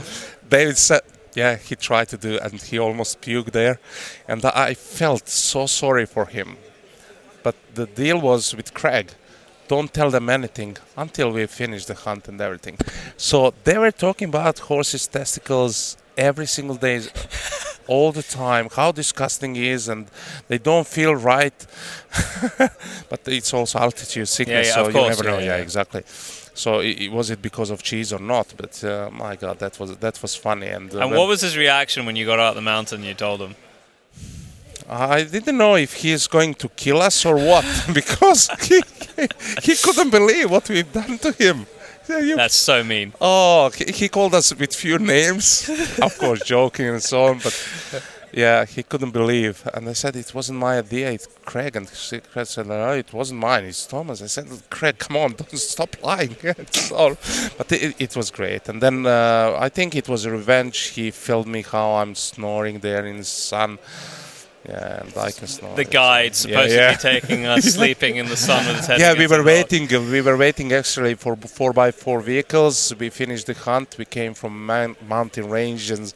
David said, "Yeah." He tried to do, and he almost puked there, and I felt so sorry for him. But the deal was with Craig. Don't tell them anything until we finish the hunt and everything. So they were talking about horses' testicles every single day, all the time, how disgusting it is, and they don't feel right. but it's also altitude sickness, yeah, so of you never know. yeah, Yeah, yeah. exactly. So i i- was it because of cheese or not? But uh, my God, that was that was funny. And, uh, And what was his reaction when you got out the mountain? You told him. I didn't know if he is going to kill us or what, because he, he couldn't believe what we've done to him. You- That's so mean. Oh, he, he called us with few names, of course, joking and so on. But yeah, he couldn't believe. And I said it wasn't my idea. It's Craig. And Craig said, "No, it wasn't mine. It's Thomas." I said, "Craig, come on, don't stop lying." It's all- but it, it was great. And then uh, I think it was a revenge. He filmed me how I'm snoring there in the sun. Yeah, and I can snore. The guide supposed yeah. to be taking us sleeping in the sun with his head. Yeah, we were waiting. We were waiting actually for four by four vehicles. We finished the hunt. We came from man, mountain ranges and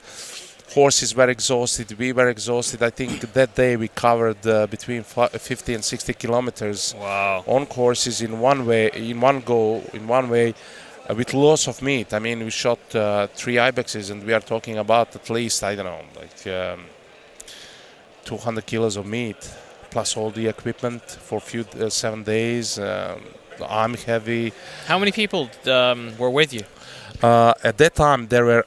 horses were exhausted. We were exhausted. I think that day we covered uh, between 50 and 60 kilometers Wow. on courses in one way, in one go, in one way. Uh, with loss of meat. I mean, we shot uh, three ibexes, and we are talking about at least I don't know, like um, 200 kilos of meat, plus all the equipment for few uh, seven days. Um, I'm heavy. How many people um, were with you? Uh, at that time, there were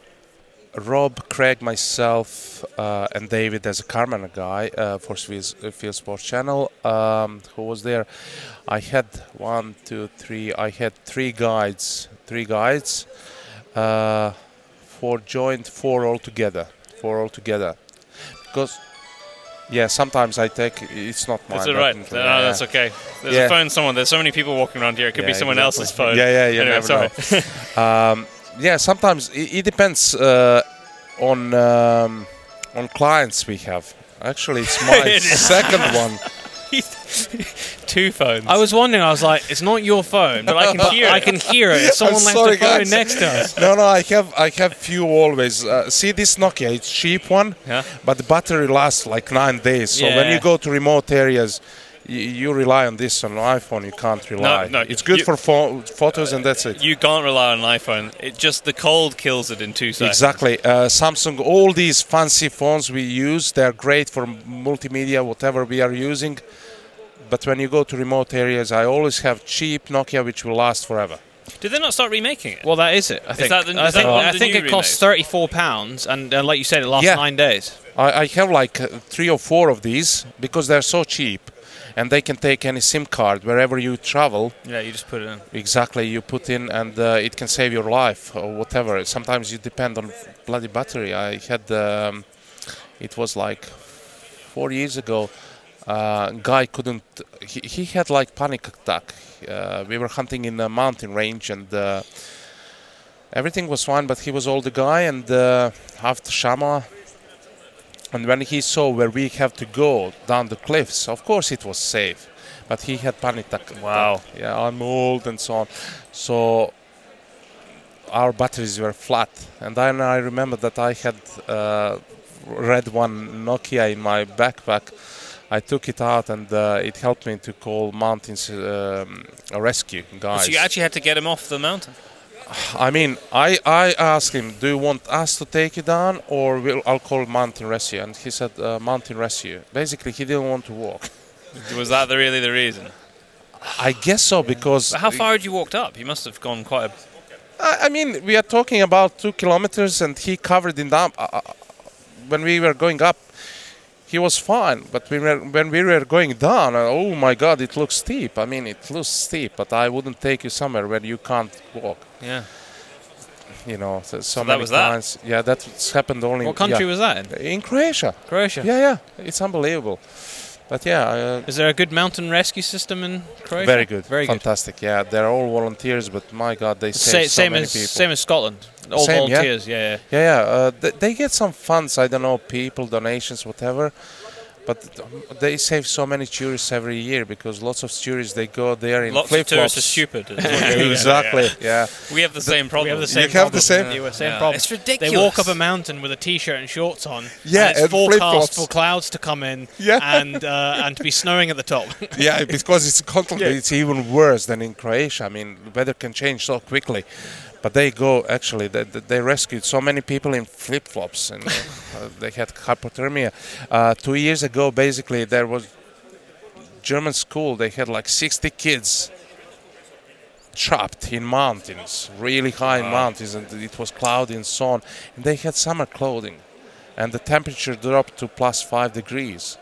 Rob, Craig, myself, uh, and David as a camera guy uh, for Swiss Field Sports Channel. Um, who was there? I had one, two, three. I had three guides. Three guides. Uh, four joined, four altogether. Four altogether. Because, yeah, sometimes I take. It's not mine. That's all right. No, yeah. that's okay. There's Yeah. a phone. Someone. There's so many people walking around here. It could be someone exactly. else's phone. Yeah, yeah, yeah. Anyway, sorry. Um, yeah, sometimes it, it depends uh, on um, on clients we have. Actually, it's my It is. second one. Two phones. I was wondering. I was like, it's not your phone, but I can hear. it. I can hear it. Someone left sorry, a phone guys. next to us. No, no, I have I have few always. Uh, see this Nokia, it's cheap one, Yeah. but the battery lasts like nine days. So when you go to remote areas. You, you rely on this on an iPhone. You can't rely. no, no. it's good you- for pho- photos, and that's it. You can't rely on an iPhone. It just the cold kills it in two seconds. Exactly. Uh, Samsung, all these fancy phones we use, they're great for multimedia, whatever we are using. But when you go to remote areas, I always have cheap Nokia which will last forever. Did they not start remaking it? Well, that is it. I think. that the- I is that think, one of I think it costs thirty-four pounds, and uh, like you said, it lasts Yeah. nine days. I, I have like uh, three or four of these because they're so cheap and they can take any SIM card wherever you travel. yeah, you just put it in. Exactly, you put in and uh, it can save your life or whatever. Sometimes you depend on bloody battery. I had, um, it was like four years ago. Uh, guy couldn't. He, he had like panic attack. Uh, we were hunting in a mountain range and uh, everything was fine, but he was older guy and uh, after Shama. And when he saw where we have to go down the cliffs, of course it was safe, but he had panic attack. Wow. Yeah, I'm old and so on. So our batteries were flat, and then I remember that I had uh, red one Nokia in my backpack. I took it out, and uh, it helped me to call mountains um, rescue guys. So you actually had to get him off the mountain. I mean, I, I asked him, "Do you want us to take you down, or will I'll call mountain rescue?" And he said, uh, "Mountain rescue." Basically, he didn't want to walk. Was that the, really the reason? I guess so because. But how far had you walked up? You must have gone quite a. I I mean, we are talking about two kilometers, and he covered in down. Uh, uh, when we were going up, he was fine, but we were, when we were going down, uh, oh my God, it looks steep. I mean, it looks steep, but I wouldn't take you somewhere where you can't walk. Yeah. You know, so, so many was that? times. Yeah, that's happened only. What country yeah. was that in? In Croatia. Croatia. Yeah, yeah, it's unbelievable. But yeah, uh, Is there a good mountain rescue system in Croatia? very good, Very good. fantastic. Yeah, they're all volunteers, but my God, they Sa- so same many as people. same as Scotland. All Same, yeah. volunteers. Yeah. yeah. Yeah, yeah. Uh, th- they get some funds. I don't know, people, donations, whatever. But they save so many tourists every year because lots of tourists they go there in Lots of tourists are flops. stupid. is what you're saying. exactly. Yeah. We have the same problem. We have the You same have the same- Yeah, same Yeah. problem. It's ridiculous. They walk up a mountain with a t-shirt and shorts on. Yeah, and it's and forecast for clouds to come in. Yeah. and uh, and to be snowing at the top. yeah, because it's constantly it's even worse than in Croatia. I mean, the weather can change so quickly. But they go actually. They, they rescued so many people in flip flops, and uh, they had hypothermia. Uh, two years ago, basically, there was German school. They had like 60 kids trapped in mountains, really high mountains, and it was cloudy and so on. And they had summer clothing, and the temperature dropped to plus five degrees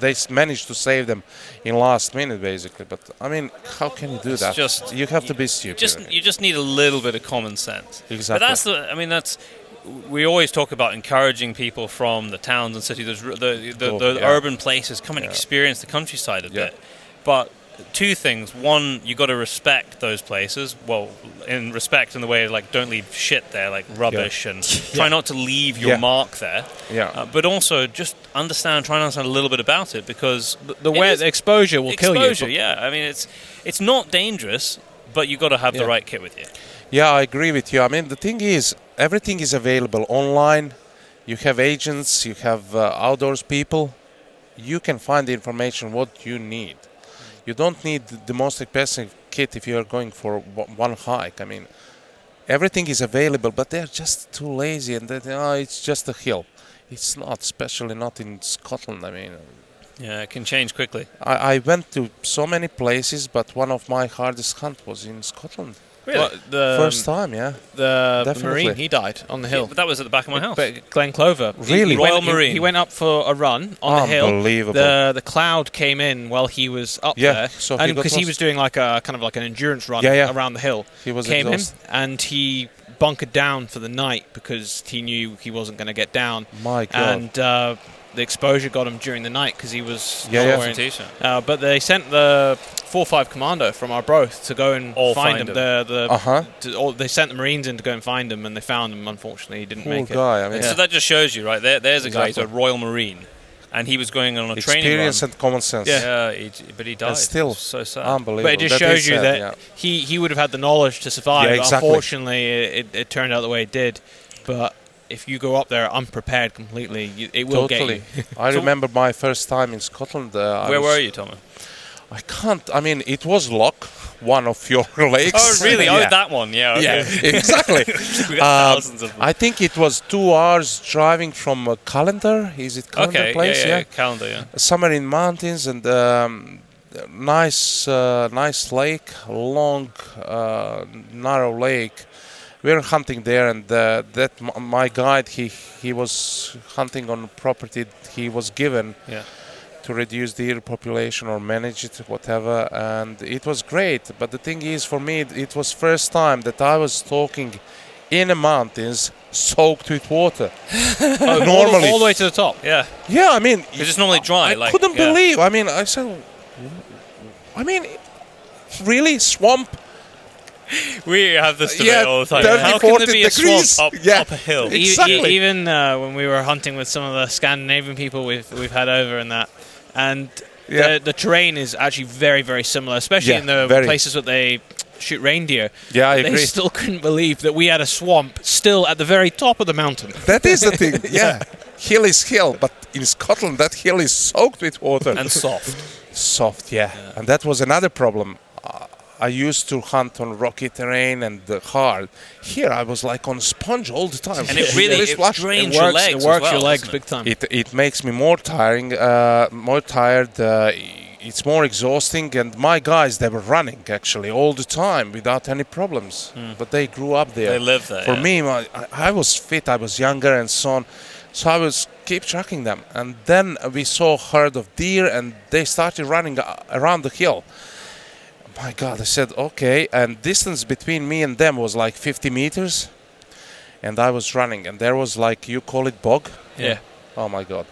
they managed to save them in last minute basically but i mean how can you do It's that just- you have to be stupid just you just need a little bit of common sense. Exactly. But that's the. I mean, that's. We always talk about encouraging people from the towns and cities, the the, Cool, the yeah. urban places, come and Yeah. experience the countryside a Yeah. bit. But two things: one, you got to respect those places. Well, in respect in the way like don't leave shit there, like rubbish, and try not to leave your Yeah. mark there. yeah Uh, but also just understand, try and understand a little bit about it because the it way the exposure will kill you. exposure. Yeah, I mean it's it's not dangerous, but you got to have the right kit with you. yeah i agree with you i mean the thing is everything is available online you have agents you have uh, outdoors people you can find the information what you need you don't need the most expensive kit if you are going for one hike i mean everything is available but they're just too lazy and they, oh, it's just a hill it's not especially not in scotland i mean Yeah, it can change quickly. I, I went to so many places, but one of my hardest hunt was in Scotland. Well, the First time, yeah. the, the marine he died on the hill. But that was at the back of my house. But Glen Clova. Really? He, went, Royal he- Marine. He, went up for a run on the hill. Unbelievable. The the cloud came in while he was up Yeah, there, so and because he lost. was doing like a kind of like an endurance run Yeah, yeah. around the hill, He was came in exhausted. and he bunkered down for the night because he knew he wasn't going to get down, My God. and uh, the exposure got him during the night because he was Yeah, yeah. T-shirt. Uh, but they sent the four five commando from Arbroath to go and All find, find him. him. The the Uh-huh. to, all, they sent the Marines in to go and find him, and they found him. Unfortunately, he didn't Poor make it. I mean, So that just shows you, right? There, there's a guy. He's a Royal Marine, and he was going on a training experience run. and common sense. Yeah, he, but he died. still, so sad. Unbelievable. But it just That shows you sad, that yeah. he, he would have had the knowledge to survive. Yeah, exactly. Unfortunately, it, it turned out the way it did. But if you go up there unprepared completely, you, it will Totally. get you. I So- remember my first time in Scotland. Uh, Where were you, Thomas? I can't. I mean, it was Loch, one of your lakes. Oh, really? Oh, that one. Yeah. Okay. Yeah, exactly. Um, thousands of them. I think it was two hours driving from uh, Callander. Is it Callander Okay. place? yeah, yeah, Callander. Yeah. somewhere in mountains and um, nice uh, nice lake long uh, narrow lake we were hunting there and uh, that m- my guide he he was hunting on property he was given Yeah. to reduce deer population or manage it whatever and it was great but the thing is for me it was first time that i was talking in the mountains soaked with water all, normally all the way to the top. Yeah. yeah i mean it's just normally dry. I like, couldn't yeah. believe. I mean, I said, I mean, really swamp? We have this debate Yeah, all the time. 30, How can there be a degrees. swamp up, Yeah. up a hill? E- e- Exactly. even uh, when we were hunting with some of the Scandinavian people we've we've had over and that, and Yeah. the, the terrain is actually very very similar, especially Yeah, in the very. places that they shoot reindeer. Yeah, I they agree. still couldn't believe that we had a swamp still at the very top of the mountain. That is the thing. Yeah. hill is hill, but in Scotland, that hill is soaked with water And soft. soft. Yeah. and that was another problem. Uh, I used to hunt on rocky terrain and uh, hard. Here I was like on sponge all the time. And it really it drains It your works, legs. it as works well, your legs big time. it it makes me more tiring, uh, more tired. Uh, it's more exhausting, and my guys they were running actually all the time without any problems. But they grew up there. They live there. For yeah. me, my, I, I was fit. I was younger and so on. So I was keep tracking them, and then we saw a herd of deer, and they started running around the hill. My God! I said okay, and distance between me and them was like 50 meters, and I was running, and there was like you call it bog. Yeah. Oh my God!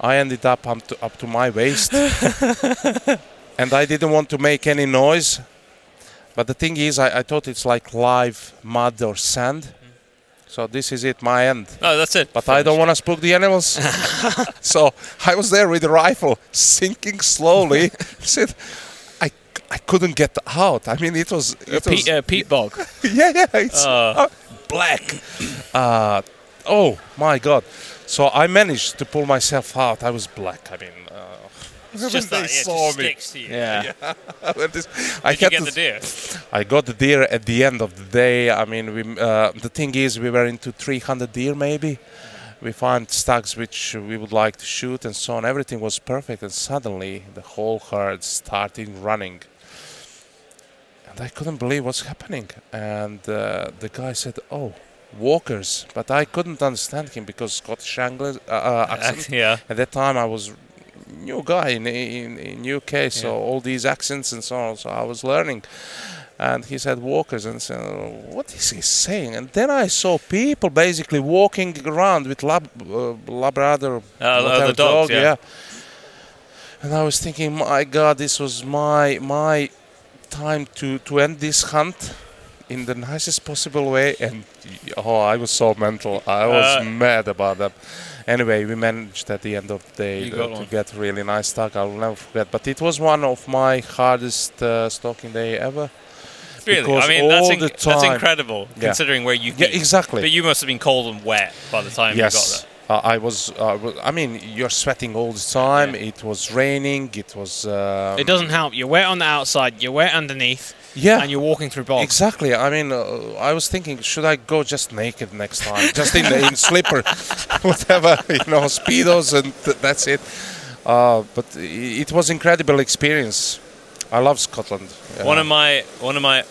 I ended up up to, up to my waist, and I didn't want to make any noise. But the thing is, I, I thought it's like live mud or sand. So this is it, my end. Oh, that's it. But I don't want to spook the animals. so I was there with the rifle, sinking slowly. Said, I, couldn't get out. I mean, it was, it was peat, uh, peat bog. yeah, yeah, it's Uh. uh, black. Uh, oh my God! So I managed to pull myself out. I was black. I mean, uh, It's just they that yeah, it saw just me. sticks to you. Yeah. this- I Did you get the deer? I got the deer at the end of the day. I mean, we, uh, the thing is, we were into 300 deer maybe. We found stags which we would like to shoot and so on. Everything was perfect, and suddenly the whole herd started running. And I couldn't believe what's happening. And uh, the guy said, "Oh, walkers," but I couldn't understand him because Scottish Anglish uh, uh, accent. yeah. At that time, I was new guy in in, in UK, so Yeah. all these accents and so on. So I was learning. And he said walkers, and said, "What is he saying?" And then I saw people basically walking around with lab, uh, Labrador, Uh, the dogs, yeah. And I was thinking, my God, this was my my time to to end this hunt in the nicest possible way. And oh, I was so mental. I was Uh, mad about that. Anyway, we managed at the end of the day uh, to one. get really nice stock. I'll never forget. But it was one of my hardest uh, stalking day ever. Really? Because I mean, that's, inc- the that's incredible Yeah. considering where you've Yeah, exactly. But you must have been cold and wet by the time you got yes. there. Uh, I was. Uh, I mean, you're sweating all the time. Yeah. It was raining. It was. Uh, It doesn't help. You're wet on the outside, you're wet underneath, Yeah. and you're walking through bogs. Exactly. I mean, uh, I was thinking, should I go just naked next time, just in the in slipper, whatever, you know, speedos, and th- that's it. Uh, but it was incredible experience. I love Scotland. Uh, One of my, one of my,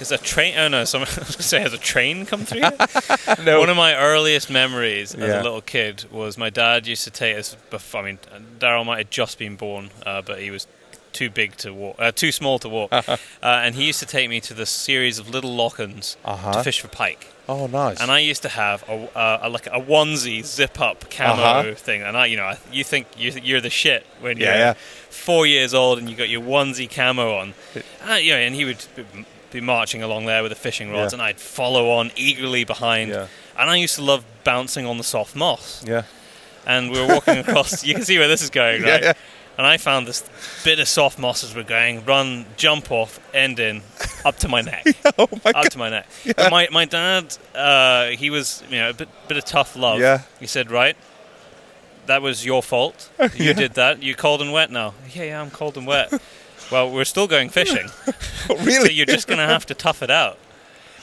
is a train? Oh no, I was gonna say has a train come through. No. One of my earliest memories as Yeah. a little kid was my dad used to take us. Before, I mean, Daryl might have just been born, uh, but he was too big to walk, uh, too small to walk, uh, and he used to take me to the series of little lochans to Uh-huh. fish for pike. Oh, nice. And I used to have a, uh, a like a onesie zip up camo Uh-huh. thing, and I, you know, I- you think you you're the shit when you're yeah. four years old and you got your onesie camo on, and, you know, and he would be marching along there with the fishing rods, Yeah. and I'd follow on eagerly behind, and I used to love bouncing on the soft moss, yeah. and we were walking across. you can see where this is going, Yeah, right? Yeah. And I found this bit of soft moss as we're going, run, jump off, end in, up to my neck oh my up God. to my neck. But my my dad, uh, he was you know a bit bit of tough love. Yeah. He said, right, that was your fault. You Yeah. did that. You're cold and wet now. Yeah, yeah, I'm cold and wet. well, we're still going fishing, so really? you're just gonna have to tough it out.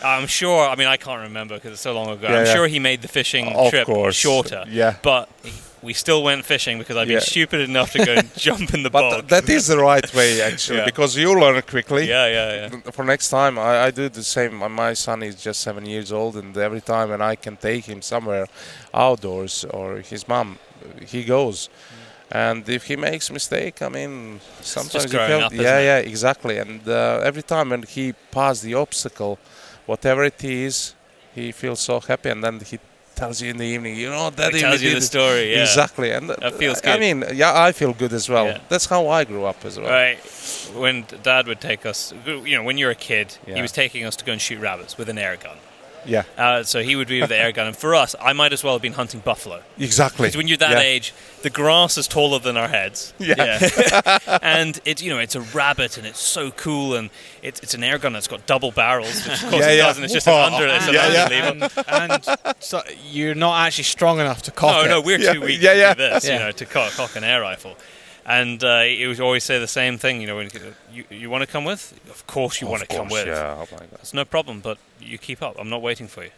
I'm sure. I mean, I can't remember because it's so long ago. Yeah, I'm yeah. sure he made the fishing Of trip course. shorter. Yeah. But we still went fishing because I'd been Yeah. stupid enough to go and jump in the But bog. that is the right way, actually, Yeah. because you learn quickly. yeah, yeah, yeah. For next time, I, I do the same. My- son is just seven years old, and every time when I can take him somewhere outdoors or his mom, he goes. And if he makes mistake, I mean, sometimes feel- up, isn't yeah, it? yeah, exactly. And uh, every time when he passed the obstacle, whatever it is, he feels so happy, and then he tells you in the evening, you know, He Daddy, tells you the story. Yeah. Exactly, and That feels I good. mean, yeah, I feel good as well. Yeah. That's how I grew up as well. Right. When Dad would take us, you know, when you're a kid, he was taking us to go and shoot rabbits with an air gun. Yeah, Uh, so he would be with the air gun, and for us, I might as well have been hunting buffalo. exactly. Because when you're that Yeah. age, the grass is taller than our heads. Yeah. and it's you know it's a rabbit, and it's so cool, and it's it's an air gun that's got double barrels, which of course Yeah, it yeah. does, and it's just an Whoa. under, it's an Yeah, yeah. underlever. and, and so you're not actually strong enough to cock No, it. no, we're Yeah, too weak yeah, yeah. to do this, you Yeah. know, to cock, cock an air rifle. And uh, he would always say the same thing. You know, when you you want to come with? Of course you want to come with. Yeah, oh. It's no problem, but you keep up. I'm not waiting for you.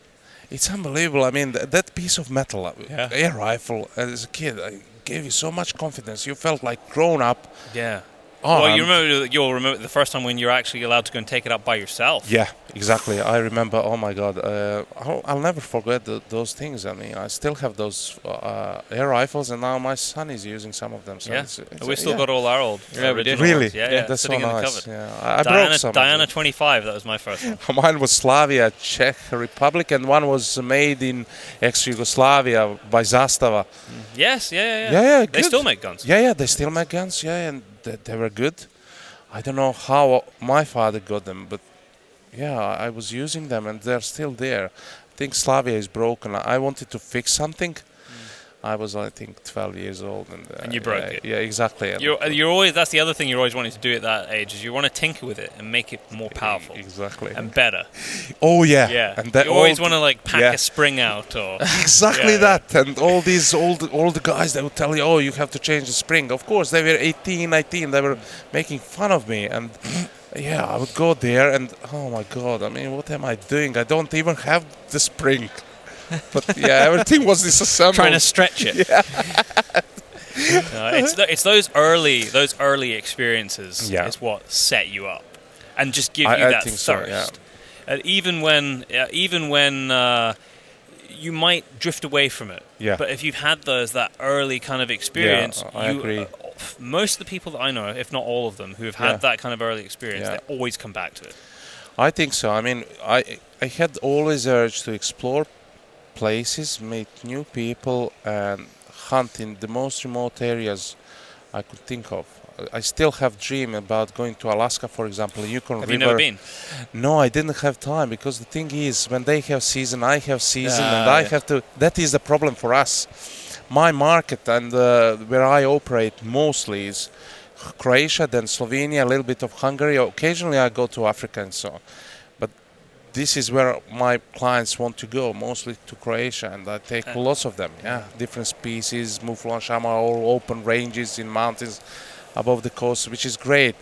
It's unbelievable. I mean, th- that piece of metal, uh, Yeah. air rifle, as a kid, I gave you so much confidence. You felt like grown up. Yeah. Oh, well, you remember you'll remember the first time when you're actually allowed to go and take it up by yourself. Yeah, exactly. I remember. Oh my God, uh, I'll, I'll never forget th those things. I mean, I still have those uh, air rifles, and now my son is using some of them. So Yeah. it's, it's, we still yeah. got all our old Yeah, we original Really? ones. Yeah, yeah. That's so sitting in the nice. Yeah, I, I Diana, broke some. Diana 25. That was my first one. Mine was Slavia, Czech Republic, and one was made in ex-Yugoslavia by Zastava. yes, yeah, yeah, yeah. Yeah, yeah, They still make guns. Yeah, yeah, they still make guns. Yeah, and they, they were good. I don't know how my father got them, but yeah, I was using them, and they're still there. I think Slavia is broken. I wanted to fix something. I was, I think, 12 years old, and, uh. And you broke yeah, it. Yeah, exactly. You're, you're always that's the other thing you're always wanting to do at that age is you want to tinker with it and make it more powerful Exactly. and better. oh yeah. Yeah, And that you always want to like pack yeah. a spring out or Exactly yeah. that. And all these old old guys they would tell you, oh, you have to change the spring. Of course, they were 18, 19. They were making fun of me, and yeah, I would go there, and oh my god, I mean, what am I doing? I don't even have the spring. But yeah, everything was disassembled. Trying to stretch it. Uh, it's th- it's those early those early experiences Yeah. is what set you up and just give I- you I that think so, thirst. Uh, even when uh, even when uh, you might drift away from it, Yeah. but if you've had those that early kind of experience, I you, agree. Most of the people that I know, if not all of them, who have had Yeah. that kind of early experience, Yeah. they always come back to it. I think so. I mean, I I had always urge to explore places, meet new people, and hunt in the most remote areas I could think of. I- still have dream about going to Alaska, for example, Yukon Have River. you never been? No, I didn't have time because the thing is, when they have season, I have season, and Ah, I yeah. have to. That is the problem for us. My market and uh, where I operate mostly is Croatia, then Slovenia, a little bit of Hungary. Occasionally, I go to Africa and so on. But this is where my clients want to go, mostly to Croatia, and I take Uh, lots of them. Yeah, different species, Mouflon Shama, all open ranges in mountains above the coast, which is great.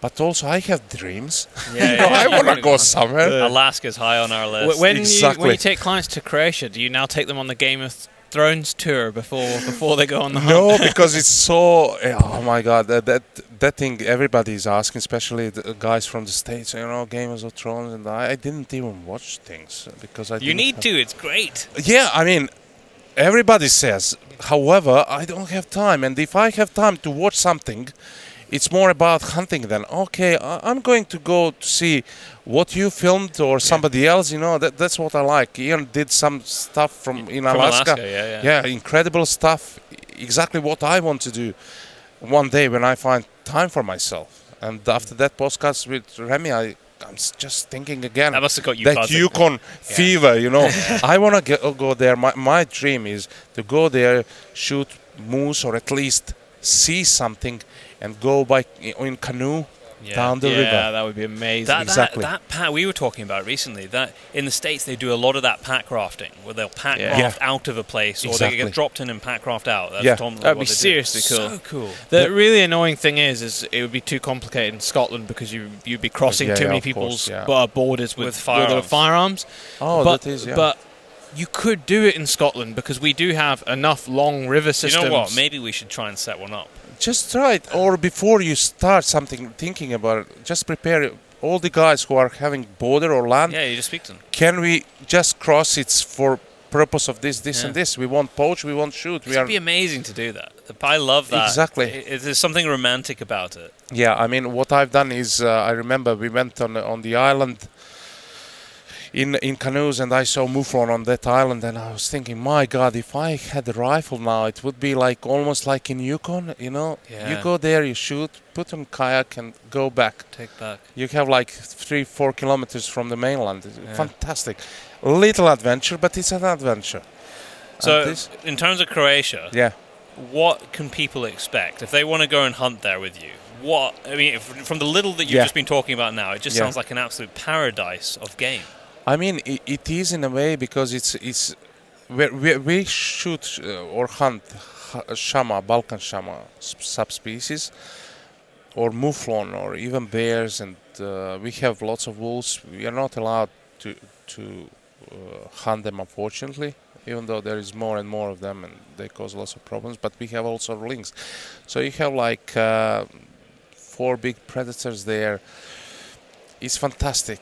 But also, I have dreams. Yeah, You know, I want to You're go gonna- somewhere. Alaska's high on our list. Wh- When you Exactly. when you take clients to Croatia, do you now take them on the Game of Thrones tour before before they go on the hunt? No, because it's so. Eh, oh my God, that that, that thing everybody is asking, especially the guys from the states. You know, Games of Thrones, and I, I didn't even watch things because I. you need have- to. It's great. Yeah, I mean, everybody says. However, I don't have time, and if I have time to watch something, it's more about hunting. than okay, I, I'm going to go to see what you filmed or somebody else. You know, that that's what I like. Ian did some stuff from in From Alaska. Alaska, yeah, yeah. yeah, incredible stuff. Exactly what I want to do one day when I find time for myself. And after that podcast with Remy, I, I'm just thinking again That must have got you that buzzing. Yukon fever, you know. I want to go, go there. My, my dream is to go there, shoot moose, or at least see something, and go by in canoe Yeah. down the yeah, river. that would be amazing. That, Exactly. that, that pack we were talking about recently. That in the states they do a lot of that pack rafting, where they'll pack Yeah. raft out of a place, or they get dropped in and pack raft out. That's Yeah. Tom- That'd be they do. seriously cool. So cool. The really annoying thing is, is it would be too complicated in Scotland because you you'd be crossing Yeah, too yeah, many people's course, yeah. Uh, borders with, With with firearms. firearms. oh, but, that is yeah. but you could do it in Scotland because we do have enough long river systems. You know what? Maybe we should try and set one up. Just try it, or before you start something, thinking about it, just prepare all the guys who are having border or land. Yeah, you just speak to them. Can we just cross it for purpose of this, this, Yeah. and this? We won't poach, we won't shoot. We It'd are be amazing to do that. I love that. Exactly. It- there's something romantic about it. Yeah, I mean, what I've done is, uh, I remember we went on on the island in in canoes, and I saw Mouflon on that island, and I was thinking, my God, if I had a rifle now, it would be like almost like in Yukon, you know. Yeah. You go there, you shoot, put on kayak, and go back. Take back. You have like three, four kilometers from the mainland. Yeah. Fantastic, little adventure, but it's an adventure. So, this- in terms of Croatia, yeah. what can people expect if they want to go and hunt there with you? What I mean, if, from the little that you've Yeah. just been talking about now, it just Yeah. sounds like an absolute paradise of game. I mean, it, it is in a way because it's it's where we, we shoot uh, or hunt shama, Balkan shama subspecies, or mouflon, or even bears, and uh, we have lots of wolves. We are not allowed to to uh, hunt them, unfortunately, even though there is more and more of them, and they cause lots of problems. But we have also lynx, so you have like uh, four big predators there. It's fantastic.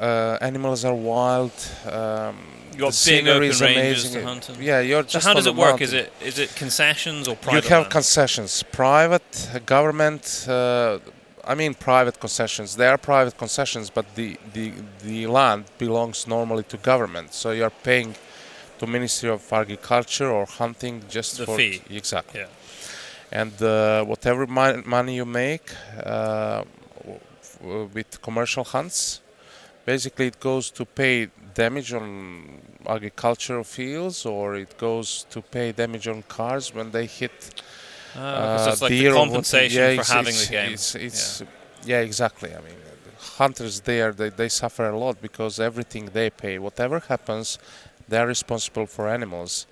Uh, animals are wild. Um, You got big scenery open is ranges amazing. to hunt in. Yeah, you're So just. how does it work? Is it is it concessions or private? You have land? concessions, private, uh, government. Uh, I mean, private concessions. They are private concessions, but the, the the land belongs normally to government. So you are paying to Ministry of Agriculture or hunting just The for fee. exactly. Yeah. And uh, whatever mon- money you make uh, with commercial hunts, basically it goes to pay damage on agricultural fields, or it goes to pay damage on cars when they hit so uh, it's like deer the compensation yeah, for having the game. It's, it's, yeah. exactly. I mean, hunters there they, they suffer a lot because everything they pay, whatever happens, they are responsible for animals,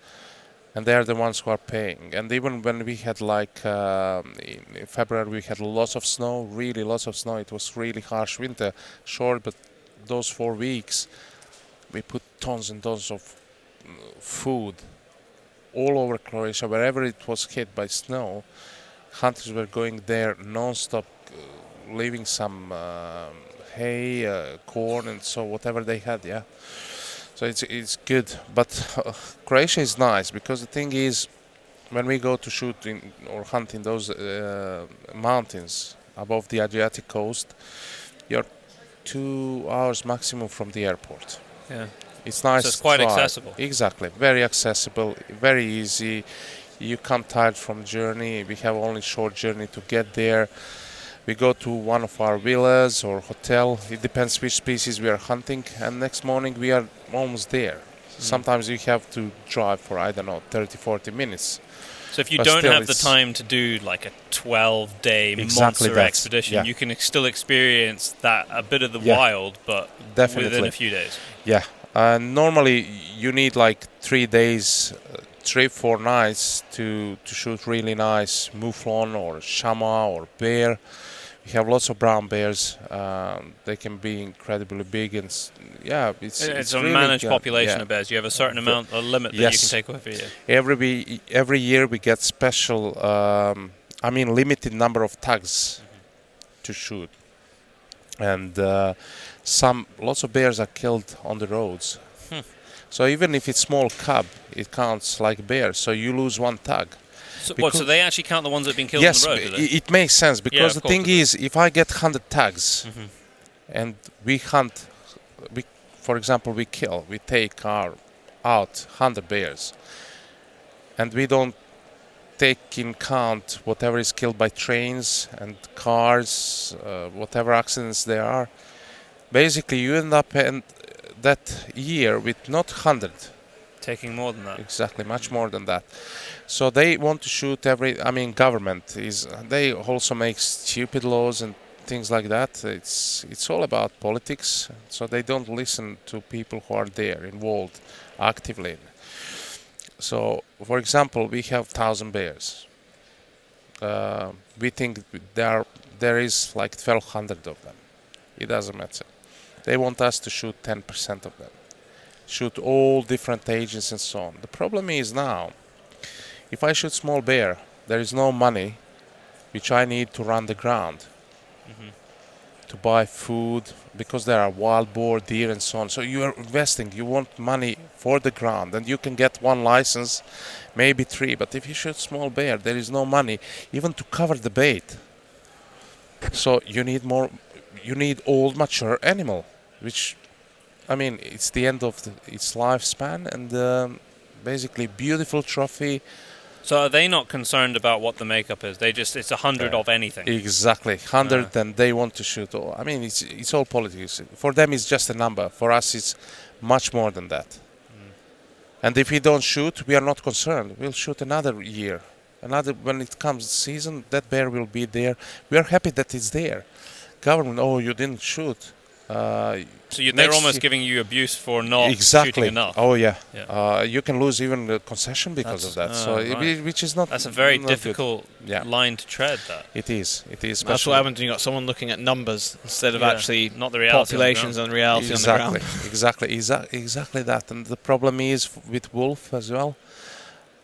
and they are the ones who are paying. And even when we had like um, in February, we had lots of snow, really lots of snow. It was really harsh winter, short, but those four weeks, we put tons and tons of mm, food all over Croatia, wherever it was hit by snow, hunters were going there non-stop, uh, leaving some um hay, uh, corn, and so whatever they had. Yeah, so it's it's good. But uh, Croatia is nice because the thing is, when we go to shoot in or hunt in those uh, mountains above the Adriatic coast, you're two hours maximum from the airport. Yeah. It's nice. it's quite accessible. Exactly, very accessible, very easy. You come tired from journey. We have only short journey to get there. We go to one of our villas or hotel. It depends which species we are hunting. And next morning we are almost there. Hmm. Sometimes we have to drive for I don't know 30, 40 minutes. So if you But don't have the time to do like a 12 day Exactly monster expedition, yeah. you can still experience that a bit of the Yeah. wild, but Definitely. within a few days. Yeah. Uh, normally you need like three days, uh, three four nights to to shoot really nice mouflon or shama or bear. We have lots of brown bears. Um, they can be incredibly big and yeah, it's It's, it's a really managed good. population Yeah. of bears. You have a certain amount, a limit that you can take over here. Every every year we get special. Um, I mean, limited number of tags to shoot, and uh, some lots of bears are killed on the roads. Hmm. So even if it's small cub, it counts like bear. So you lose one tag. So, what, so they actually count the ones that have been killed yes, on the road, it, makes sense because of the thing is, if I get hundred tags Mhm. and we hunt, we, for example, we kill, we take our out hundred bears, and we don't take in count whatever is killed by trains and cars, uh, whatever accidents there are. Basically, you end up in that year with not hundred Taking more than that. exactly much more than that. So they want to shoot every i mean government is they also make stupid laws and things like that. It's it's all about politics. So they don't listen to people who are there involved actively. So for example we have 1000 bears. Uh, we think there there is like 1200 of them. It doesn't matter. They want us to shoot 10% of them shoot all different ages and so on. The problem is now, if I shoot small bear, there is no money which I need to run the ground Mhm. to buy food because there are wild boar, deer, and so on. So you are investing. You want money for the ground, and you can get one license, maybe three. But if you shoot small bear, there is no money even to cover the bait. So you need more. You need old, mature animal, which I mean, it's the end of the, its lifespan, and um, basically beautiful trophy. So are they not concerned about what the makeup is? They just it's a hundred Yeah. of anything. Exactly, hundred, and they want to shoot. all. I mean, it's it's all politics. For them, it's just a number. For us, it's much more than that. And if we don't shoot, we are not concerned. We'll shoot another year, another when it comes season. That bear will be there. We are happy that it's there. Government, oh, you didn't shoot. Uh, So you, they're almost giving you abuse for not exactly. shooting enough. Oh yeah. Yeah. Uh, you can lose even the concession because of that. That's- so ah, it- which is not. That's a very difficult Yeah. line to tread. That It is. It is. That's especially- what happens when you got someone looking at numbers instead of Yeah, actually not the reality on the populations ground. and reality exactly, on the ground. exactly, exa- exactly that. And the problem is with wolf as well.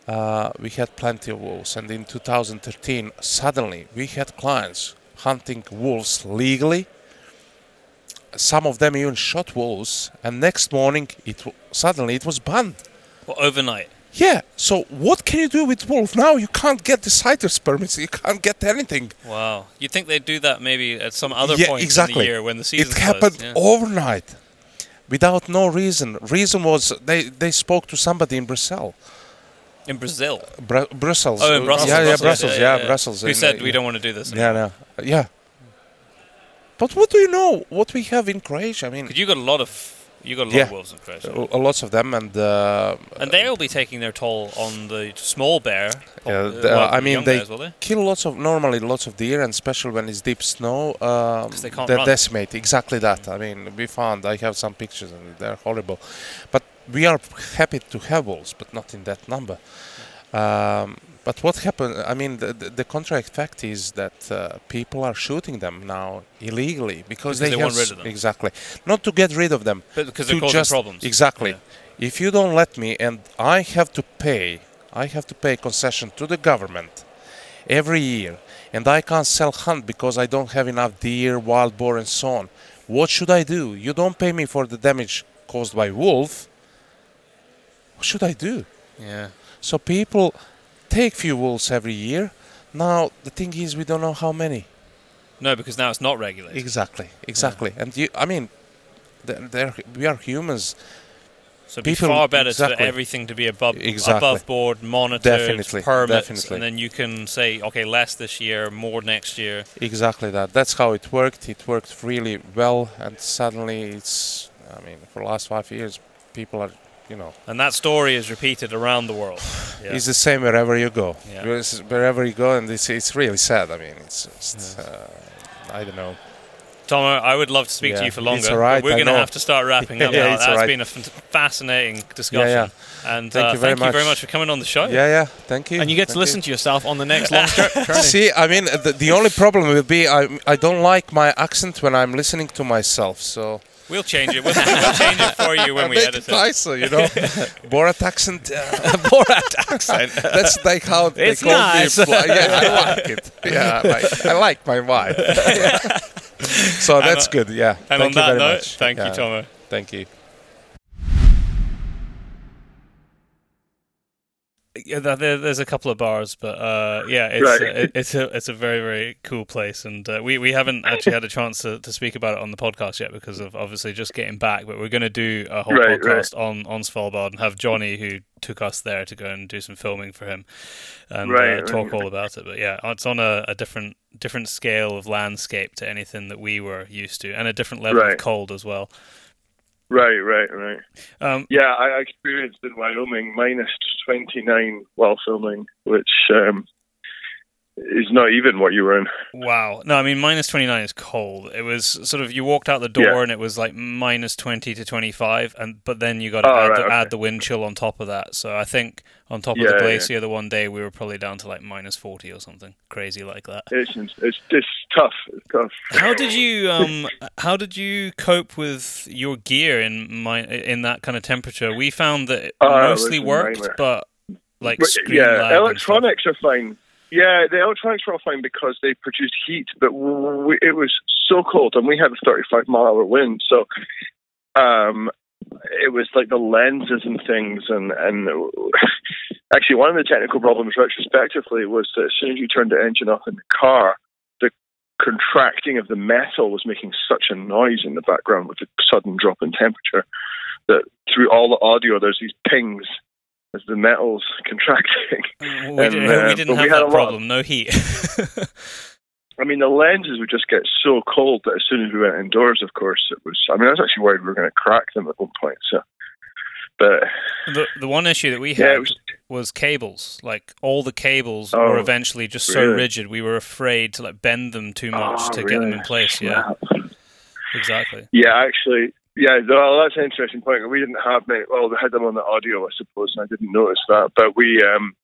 Uh, we had plenty of wolves, and in 2013, suddenly we had clients hunting wolves legally. Some of them even shot wolves, and next morning it w- suddenly it was banned. well, overnight. Yeah. So what can you do with wolf now? You can't get the sighters permits. You can't get anything. Wow. You'd think they'd do that maybe at some other Yeah, point in the year when the season it happened yeah. overnight without no reason reason was they they spoke to somebody in brussels in Brazil. Bru- brussels Oh, in Brussels. yeah yeah Brussels, brussels yeah, yeah, yeah, yeah. brussels Who said we don't want to do this? yeah no, yeah but what do you know what we have in croatia i mean you got a lot of you got a lot Yeah. of wolves in Croatia. lots of them and uh, And they'll be taking their toll on the small bear. Yeah, the- well, I mean, they- bears, they? kill lots of normally lots of deer and especially when it's deep snow um, they can't they run. decimate exactly that i mean we found i have some pictures and they're horrible but we are happy to have wolves but not in that number um, but what happened i mean the, the, the contract fact is that uh, people are shooting them now illegally because, Because they, they want rid of them. exactly not to get rid of them But because they're causing just- problems. Exactly. Yeah. If you don't let me, and I have to pay, I have to pay concession to the government every year, and I can't sell hunt because I don't have enough deer, wild boar, and so on. What should I do? You don't pay me for the damage caused by wolf. What should I do? Yeah. So people take few wolves every year. Now the thing is, we don't know how many. No, because now it's not regulated. Exactly, exactly. And you, I mean, they're, they're, we are humans. So it'd be People- far better for everything to be above Exactly. above board, monitored, Definitely, permits, definitely. and then you can say, okay, less this year, more next year. Exactly that. That's how it worked. It worked really well, and suddenly it's. I mean, for the last five years, people are, you know, And that story is repeated around the world. Yeah. it's the same wherever you go. Yeah. Wherever you go, and it's it's really sad. I mean, it's just, uh, I don't know. Tom, I would love to speak to you for longer. it's longer. all right, we're going to have to start wrapping up Yeah, now. it's That's right. been a f- fascinating discussion. Yeah, And Thank uh, you very thank you very much. much for coming on the show. Yeah, yeah. Thank you. And you get to Thank listen to yourself on the next long jour- journey. See, I mean, the, the only problem will be I I don't like my accent when I'm listening to myself. So We'll change it. We'll, we'll change it for you when we edit it it. nicer, you know. Borat accent. Uh, Borat accent. That's like how they It's call nice. me. Fly- Yeah, I like it. Yeah, I like, I like my wife. Yeah. So that's on- good. Yeah. And thank on you that very note, much. thank Yeah, you, Tomo. Thank you. Yeah, there, there's a couple of bars, but uh, yeah, it's Right. it, it's a it's a very very cool place, and uh, we we haven't actually had a chance to, to speak about it on the podcast yet because of obviously just getting back. But we're going to do a whole Right, podcast on on Svalbard and have Johnny who took us there to go and do some filming for him and Right, uh, talk right. all about it. But yeah, it's on a, a different different scale of landscape to anything that we were used to, and a different level of cold as well. Right, right, right. Um, Yeah, I experienced in Wyoming minus 29 while filming, which um, is not even what you were in. Wow. No, I mean minus twenty nine is cold. It was sort of you walked out the door Yeah. and it was like minus twenty to twenty five, and but then you got to Oh, add, right, the, okay. add the wind chill on top of that. So I think on top of Yeah, the yeah. glacier, the one day we were probably down to like minus forty or something crazy like that. It's it's it's tough. It's tough. How did you um how did you cope with your gear in my in that kind of temperature? We found that it Oh, mostly a worked, but like But, yeah, lag and stuff. electronics are fine. Yeah, the electronics were all fine because they produced heat, but we, it was so cold, and we had a 35 mile hour wind, so um, it was like the lenses and things, and and actually one of the technical problems retrospectively was that as soon as you turned the engine off in the car, the contracting of the metal was making such a noise in the background with the sudden drop in temperature that through all the audio there's these pings as the metal's contracting. We, And, did, uh, we didn't we have had that problem. No heat. I mean, the lenses would just get so cold that as soon as we went indoors, of course, it was. I mean, I was actually worried we were going to crack them at one point. So, but the the one issue that we had it was. was cables. Like all the cables Oh, were eventually just so rigid. We were afraid to like bend them too much Oh, to get them in place. Yeah, exactly? Yeah, actually, yeah. Well, that's an interesting point. We didn't have many. Well, we had them on the audio, I suppose, and I didn't notice that. But we um,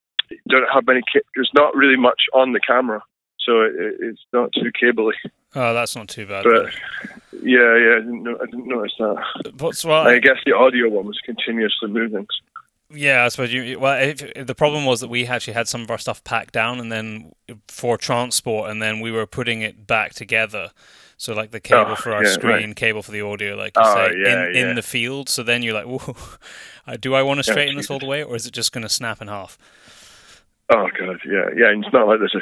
don't have many. Ca- there's not really much on the camera, so it, it's not too cabley. Oh, that's not too bad. But yeah, yeah, I didn't, I didn't notice that. What's well, I guess the audio one was continuously moving. Yeah, I suppose you. Well, if, if the problem was that we actually had some of our stuff packed down, and then for transport, and then we were putting it back together. So like the cable Oh, for our yeah, screen, right. cable for the audio, like you Oh, say, yeah, in, yeah. in the field. So then you're like, Whoa, do I want to straighten this all the way, or is it just going to snap in half? Oh god, yeah, yeah. And it's not like there's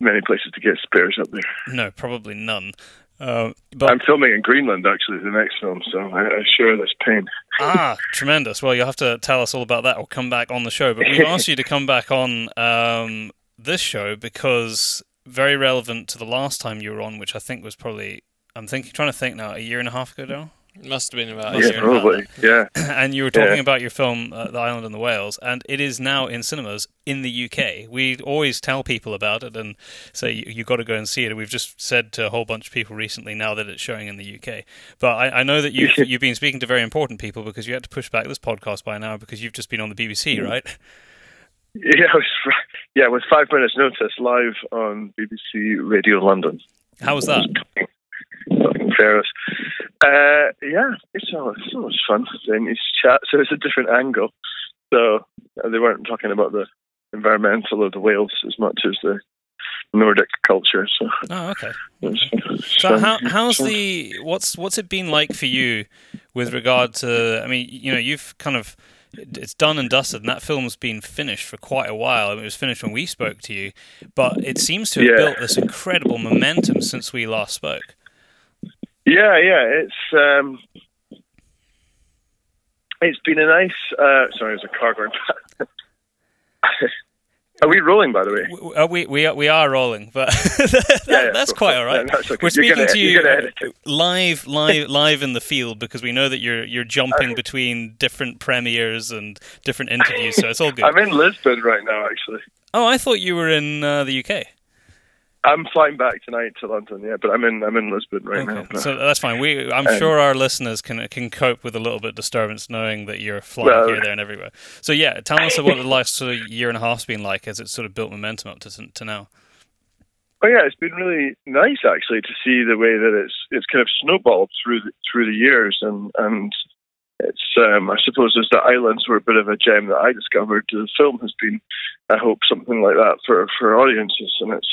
many places to get spares up there. No, probably none. Uh, but I'm filming in Greenland actually, the next film, so I, I share this pain. ah, tremendous. Well, you'll have to tell us all about that or come back on the show. But we've asked you to come back on um, this show because very relevant to the last time you were on, which I think was probably. I'm thinking, trying to think now, a year and a half ago now. It must have been about a yeah, year and a half. probably. Yeah, and you were talking Yeah. about your film, uh, The Island and the Whales, and it is now in cinemas in the UK. We always tell people about it and say you, you got to go and see it. We've just said to a whole bunch of people recently now that it's showing in the UK. But I, I know that you've you've been speaking to very important people because you had to push back this podcast by an hour because you've just been on the BBC, right? Yeah, I was, yeah. With five minutes notice, live on BBC Radio London. How was that? Fucking Ferris. Uh, yeah, it's always, it's always fun doing these chats. So it's a different angle. So uh, they weren't talking about the environmental of the whales as much as the Nordic culture. So Oh, okay. it it So how how's It the what's what's it been like for you with regard to? I mean, you know, you've kind of it's done and dusted, and that film's been finished for quite a while. I mean, it was finished when we spoke to you, but it seems to have Yeah. built this incredible momentum since we last spoke. Yeah, yeah, it's um, it's been a nice. Uh, sorry, there's a car going. Are we rolling, by the way? W- uh, We we are, we are rolling, but that- Yeah, yeah, that's quite all right. Yeah, that's okay. We're speaking gonna- to you you're gonna edit it. live, live, live in the field because we know that you're you're jumping between different premieres and different interviews, so it's all good. I'm in Lisbon right now, actually. Oh, I thought you were in uh, the UK. I'm flying back tonight to London, yeah, but I'm in I'm in Lisbon right now. Okay, so that's fine. We, I'm Um, sure our listeners can can cope with a little bit of disturbance knowing that you're flying Well- here, there, and everywhere. So yeah, tell us what the last sort of year and a half's been like as it's sort of built momentum up to to now. Oh yeah, it's been really nice actually to see the way that it's it's kind of snowballed through the, through the years, and and it's um, I suppose as the islands were a bit of a gem that I discovered. The film has been, I hope, something like that for for audiences, and it's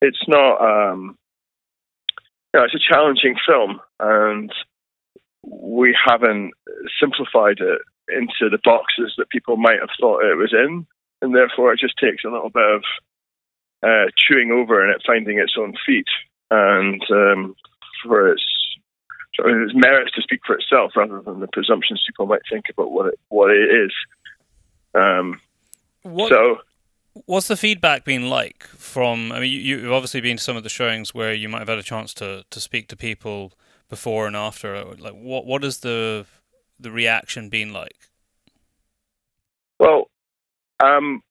it's not um, you know, it's a challenging film, and we haven't simplified it into the boxes that people might have thought it was in, and therefore it just takes a little bit of uh, chewing over and it finding its own feet, and um, for its so its merits to speak for itself rather than the presumptions people might think about what it what it is. Um, What so what's the feedback been like from? I mean, you, you've obviously been to some of the showings where you might have had a chance to to speak to people before and after. Like, what what has the the reaction been like? Well, um,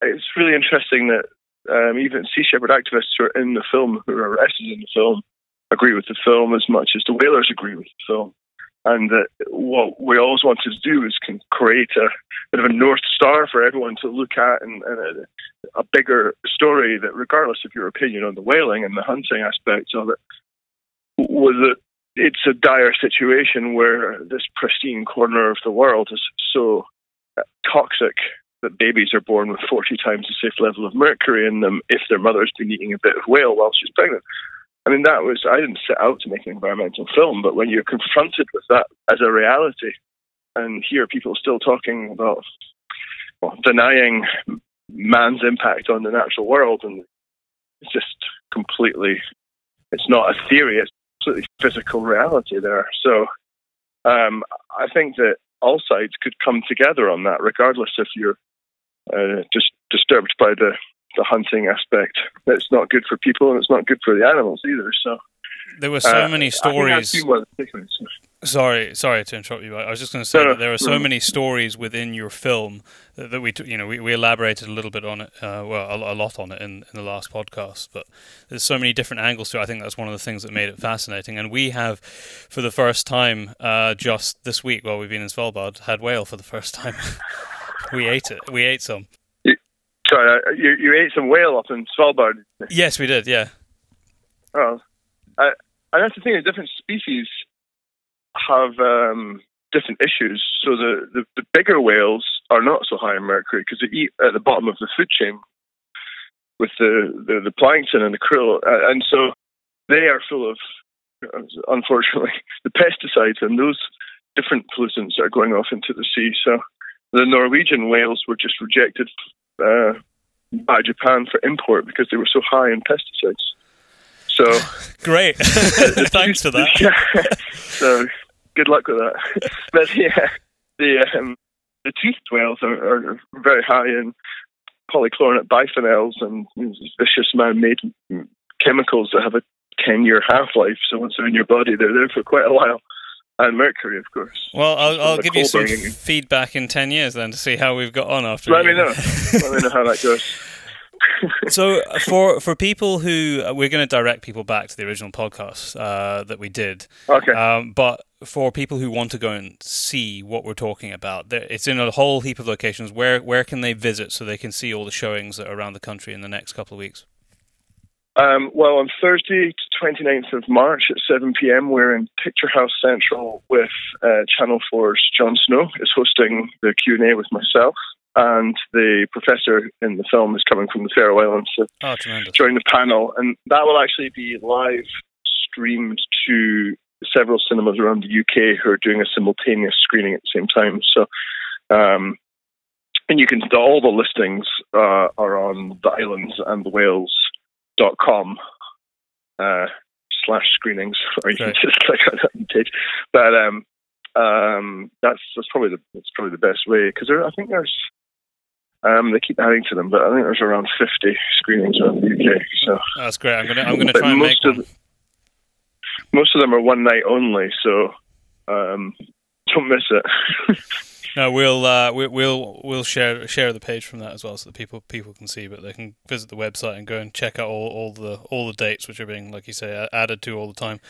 it's really interesting that um, even Sea Shepherd activists who are in the film, who are arrested in the film, agree with the film as much as the whalers agree with the film. And that what we always wanted to do is can create a bit of a north star for everyone to look at and, and a, a bigger story that, regardless of your opinion on the whaling and the hunting aspects of it, was that it's a dire situation where this pristine corner of the world is so uh, toxic that babies are born with 40 times the safe level of mercury in them if their mother's been eating a bit of whale while she's pregnant. I mean, that was, I didn't set out to make an environmental film, but when you're confronted with that as a reality and hear people still talking about well, denying man's impact on the natural world, and it's just completely, it's not a theory, it's completely physical reality there. So um, I think that all sides could come together on that, regardless if you're uh, just disturbed by the the hunting aspect. It's not good for people and it's not good for the animals either. So There were so uh, many stories. that's been one of the takeaways. Sorry, sorry to interrupt you. I was just going to say No, no, that there are so no. many stories within your film that, that we, you know, we, we elaborated a little bit on it, uh, well, a, a lot on it in, in the last podcast. But there's so many different angles to it. I think that's one of the things that made it fascinating. And we have, for the first time, uh, just this week while we've been in Svalbard, had whale for the first time. we ate it. We ate some. Sorry, uh, you, you ate some whale up in Svalbard. Yes, we did. Yeah. Oh, I, and that's the thing. Different species have um, different issues. So the, the, the bigger whales are not so high in mercury because they eat at the bottom of the food chain with the, the, the plankton and the krill, uh, and so they are full of, unfortunately, the pesticides and those different pollutants are going off into the sea. So the Norwegian whales were just rejected uh, by Japan for import because they were so high in pesticides. So Great. Thanks for that. yeah. so good luck with that. but yeah, the um, the toothed whales are, are very high in polychlorinated biphenyls and vicious man-made chemicals that have a ten-year half-life. So once they're in your body, they're there for quite a while. And mercury, of course. Well, I'll, I'll give you some burning. feedback in 10 years then to see how we've got on after Let me know. Let me know how that goes. so for for people who uh, we're going to direct people back to the original podcast uh, that we did Okay. um, but for people who want to go and see what we're talking about there, it's in a whole heap of locations where where can they visit so they can see all the showings that are around the country in the next couple of weeks Um, well, on Thursday, 29th of March at 7 p.m., we're in Picture House Central with uh, Channel 4's Jon Snow is hosting the Q&A with myself, and the professor in the film is coming from the Faroe Islands to oh join the panel, and that will actually be live streamed to several cinemas around the UK who are doing a simultaneous screening at the same time. So, um, and you can see all the listings uh, are on the islands and the Whales.com uh, slash screenings, or you Right. can just click on that page. But um, um, that's that's probably the that's probably the best way because I think there's. Um, they keep adding to them, but I think there's around 50 screenings around the UK. So that's great i'm going to i'm But try and make most of one most of them are one night only, so um, don't miss it. No, we'll uh, we, we'll we'll share share the page from that as well, so that people people can see. But they can visit the website and go and check out all, all the all the dates, which are being, like you say, added to all the time.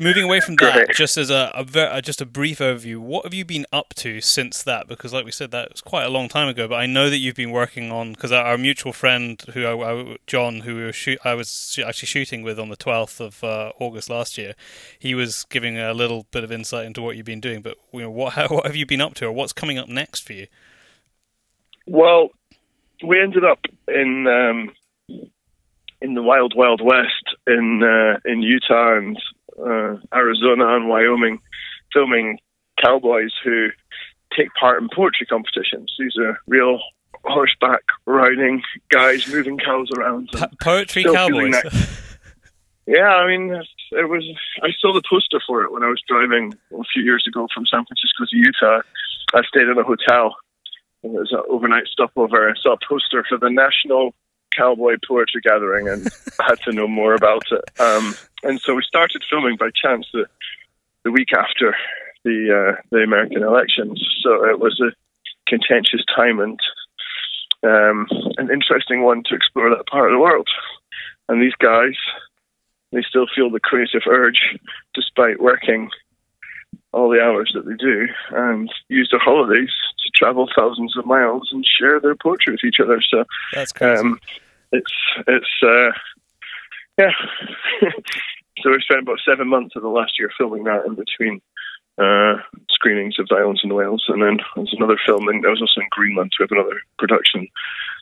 Moving away from that, just as a, a ver- uh, just a brief overview, what have you been up to since that? Because, like we said, that was quite a long time ago. But I know that you've been working on because our, our mutual friend, who I, I- John, who we were shoot, I was sh- actually shooting with on the twelfth of uh, August last year, he was giving a little bit of insight into what you've been doing. But you know, what how, what have you been up to, or what's coming up next for you? well, we ended up in um, in the wild, wild west in uh, in Utah and uh, Arizona and Wyoming, filming cowboys who take part in poetry competitions. These are real horseback riding guys moving cows around. Po- poetry cowboys. Yeah, I mean, it was. I saw the poster for it when I was driving a few years ago from San Francisco to Utah. I stayed in a hotel. and It was an overnight stopover. I saw a poster for the National Cowboy Poetry Gathering, and had to know more about it. Um, and so we started filming by chance the the week after the uh, the American elections. So it was a contentious time and um, an interesting one to explore that part of the world. And these guys, they still feel the creative urge despite working all the hours that they do and use their holidays to travel thousands of miles and share their poetry with each other. So That's crazy. um, it's it's uh, yeah. so we spent about seven months of the last year filming that in between uh, screenings of Islands and Whales, and then there's another film, and I was also in Greenland. We have another production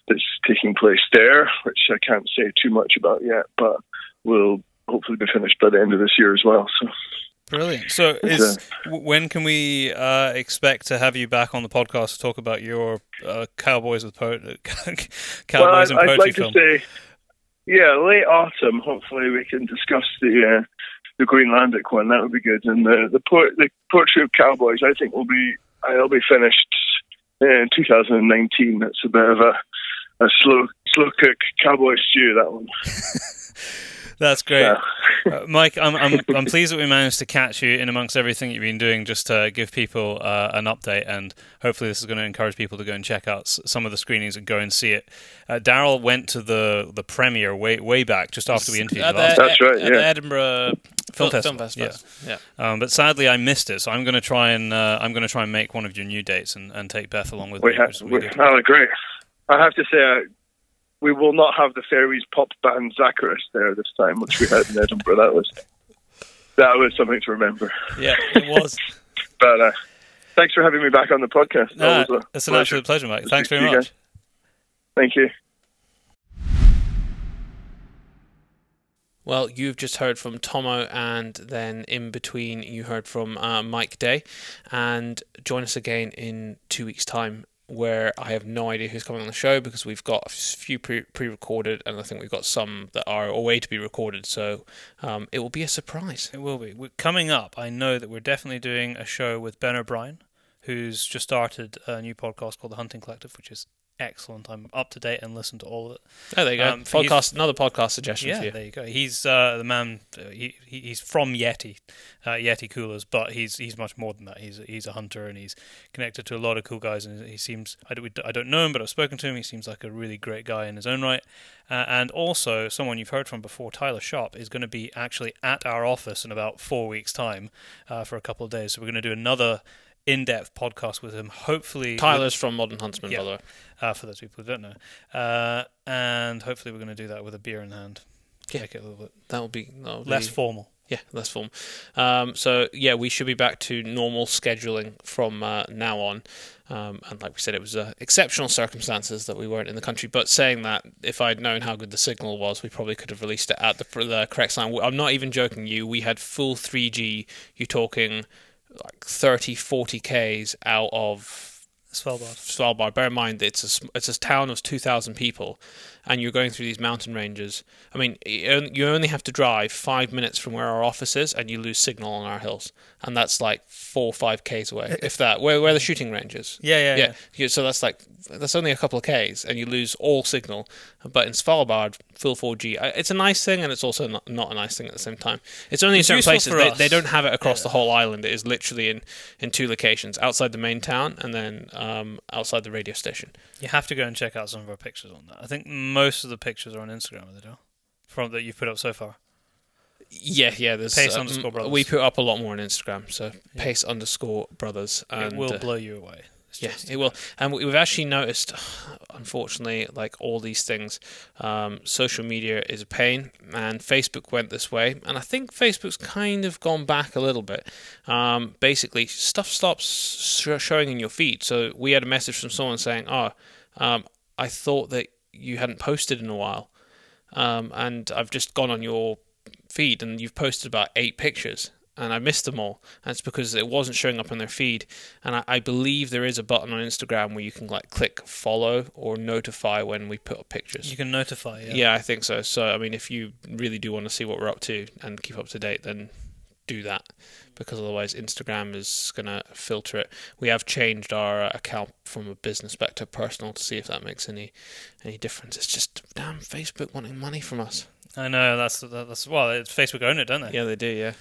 that's taking place there, which I can't say too much about yet, but will hopefully be finished by the end of this year as well. So Brilliant. So, is when can we uh, expect to have you back on the podcast to talk about your uh, Cowboys with poet- Cowboys and well, I'd, I'd like film? to say, yeah, late autumn. Hopefully, we can discuss the uh, the Greenlandic one. That would be good. And the the, po- the Poetry of Cowboys, I think, will be it'll be finished in 2019. That's a bit of a a slow slow cook cowboy stew. That one. That's great. Yeah. Uh, Mike, I'm, I'm I'm pleased that we managed to catch you in amongst everything you've been doing, just to give people uh, an update, and hopefully this is going to encourage people to go and check out some of the screenings and go and see it. Uh, Daryl went to the the premiere way way back, just after we interviewed At you last. That's right, At the yeah. Edinburgh Film, Festival, Film Festival. Yeah. Um, but sadly, I missed it, so I'm going to try and uh, I'm going to try and make one of your new dates and, and take Beth along with We me. have, which will be we, good. oh, great. I have to say, uh, we will not have the Faroese pop band Zacharis there this time, which we had in Edinburgh. That was that was something to remember. yeah, it was. But uh, thanks for having me back on the podcast. No, it's an pleasure. absolute pleasure, Mike. Thanks very much. Thank you. Well, you've just heard from Tomo, and then in between, you heard from uh, Mike Day. And join us again in two weeks' time, where I have no idea who's coming on the show because we've got a few pre recorded, and I think we've got some that are away to be recorded. So um, it will be a surprise. It will be. we coming up, I know that we're definitely doing a show with Ben O'Brien, who's just started a new podcast called The Hunting Collective, which is excellent. I'm up to date and listen to all of it. Oh, there you go. Um, podcast, another podcast suggestion Yeah, for you. there you go. He's uh, the man. Uh, he, he he's from Yeti, uh, Yeti Coolers, but he's he's much more than that. He's he's a hunter and he's connected to a lot of cool guys. And he seems I don't, I don't know him, but I've spoken to him. He seems like a really great guy in his own right. Uh, and also someone you've heard from before, Tyler Sharp, is going to be actually at our office in about four weeks' time uh, for a couple of days. So we're going to do another in-depth podcast with him. Hopefully, Tyler's from Modern Huntsman, Yeah. by the way. uh, for those people who don't know, uh, and hopefully we're going to do that with a beer in hand. Yeah. Make it a little bit That will be, that will be less formal. Yeah, less form. Um, so yeah, we should be back to normal scheduling from uh, now on. Um, and like we said, it was uh, exceptional circumstances that we weren't in the country. But saying that, if I'd known how good the signal was, we probably could have released it at the, the correct time. I'm not even joking you. We had full 3G. You're talking like 30, 40 Ks out of Svalbard. Svalbard. Bear in mind, it's a it's a town of two thousand people, and you're going through these mountain ranges. I mean, you only have to drive five minutes from where our office is, and you lose signal on our hills, and that's like four or five k's away, if that. Where where the shooting range is. Yeah, yeah, yeah. Yeah, so that's like that's only a couple of k's, and you lose all signal. But in Svalbard, full 4G. Uh, It's a nice thing, and it's also not, not a nice thing at the same time. It's only It's in certain places. They, they don't have it across the whole island. It is literally in, in two locations: outside the main town, and then um, outside the radio station. You have to go and check out some of our pictures on that. I think most of the pictures are on Instagram, are they do? From that you've put up so far. Yeah, yeah. There's Pace um, underscore brothers. We put up a lot more on Instagram, so Yeah. pace underscore brothers. And, it will uh, blow you away. It's Yeah, it will. And we- we've actually noticed, unfortunately, like all these things, um, social media is a pain, and Facebook went this way. And I think Facebook's kind of gone back a little bit. Um, basically, stuff stops sh- showing in your feed. So we had a message from someone saying, Oh, um, I thought that you hadn't posted in a while. Um, and I've just gone on your feed and you've posted about eight pictures and I missed them all. That's because it wasn't showing up on their feed. And I, I believe there is a button on Instagram where you can like click follow or notify when we put up pictures. You can notify. Yeah. yeah. I think so. So I mean, if you really do want to see what we're up to and keep up to date, then do that because otherwise Instagram is gonna filter it. We have changed our account from a business back to personal to see if that makes any any difference. It's just damn Facebook wanting money from us. I know that's that's well, it's Facebook own it, don't they? Yeah, they do. Yeah.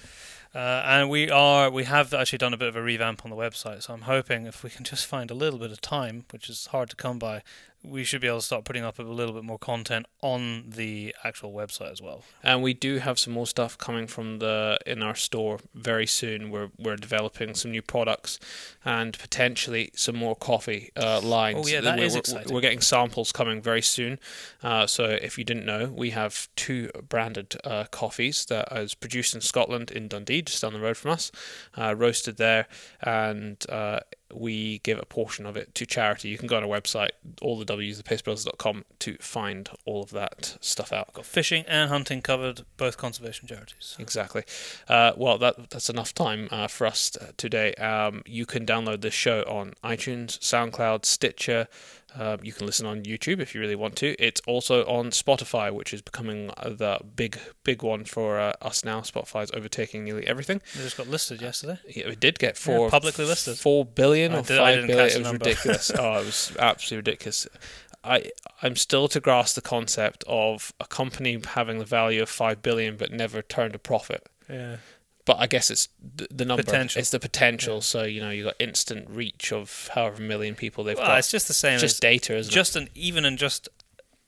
Uh, and we are we have actually done a bit of a revamp on the website. So I'm hoping if we can just find a little bit of time, which is hard to come by, we should be able to start putting up a little bit more content on the actual website as well. And we do have some more stuff coming from the in our store very soon. We're we're developing some new products and potentially some more coffee uh, lines. Oh, yeah, that we're, is we're- exciting. We're getting samples coming very soon. Uh, so if you didn't know, we have two branded uh, coffees that is produced in Scotland in Dundee, just down the road from us, uh, roasted there, and uh, we give a portion of it to charity. You can go on our website, all the W's, thepacebrothers.com, to find all of that stuff out. Got fishing and hunting covered, both conservation charities. Exactly. Uh, well, that that's enough time uh, for us today. Um, you can download this show on iTunes, SoundCloud, Stitcher. Uh, you can listen on YouTube if you really want to. It's also on Spotify, which is becoming the big big one for uh, us now. Spotify's overtaking nearly everything. They just got listed yesterday. Yeah, it did get four publicly listed. four billion I or did- didn't billion. It was number. ridiculous. oh, it was absolutely ridiculous. I I'm still to grasp the concept of a company having the value of five billion but never turned a profit. Yeah. But I guess it's th- the number. Potential. It's the potential. So you know you've got instant reach of however million people they've Well, got. it's just the same It's just as data, isn't just an even in just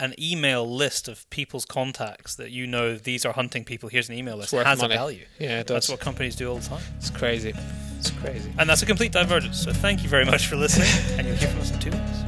an email list of people's contacts that you know these are hunting people. Here's an email list. worth has money. a value. Yeah, it That's what companies do all the time. It's crazy. It's crazy. And that's a complete divergence. So thank you very much for listening, and you'll hear from us in two weeks.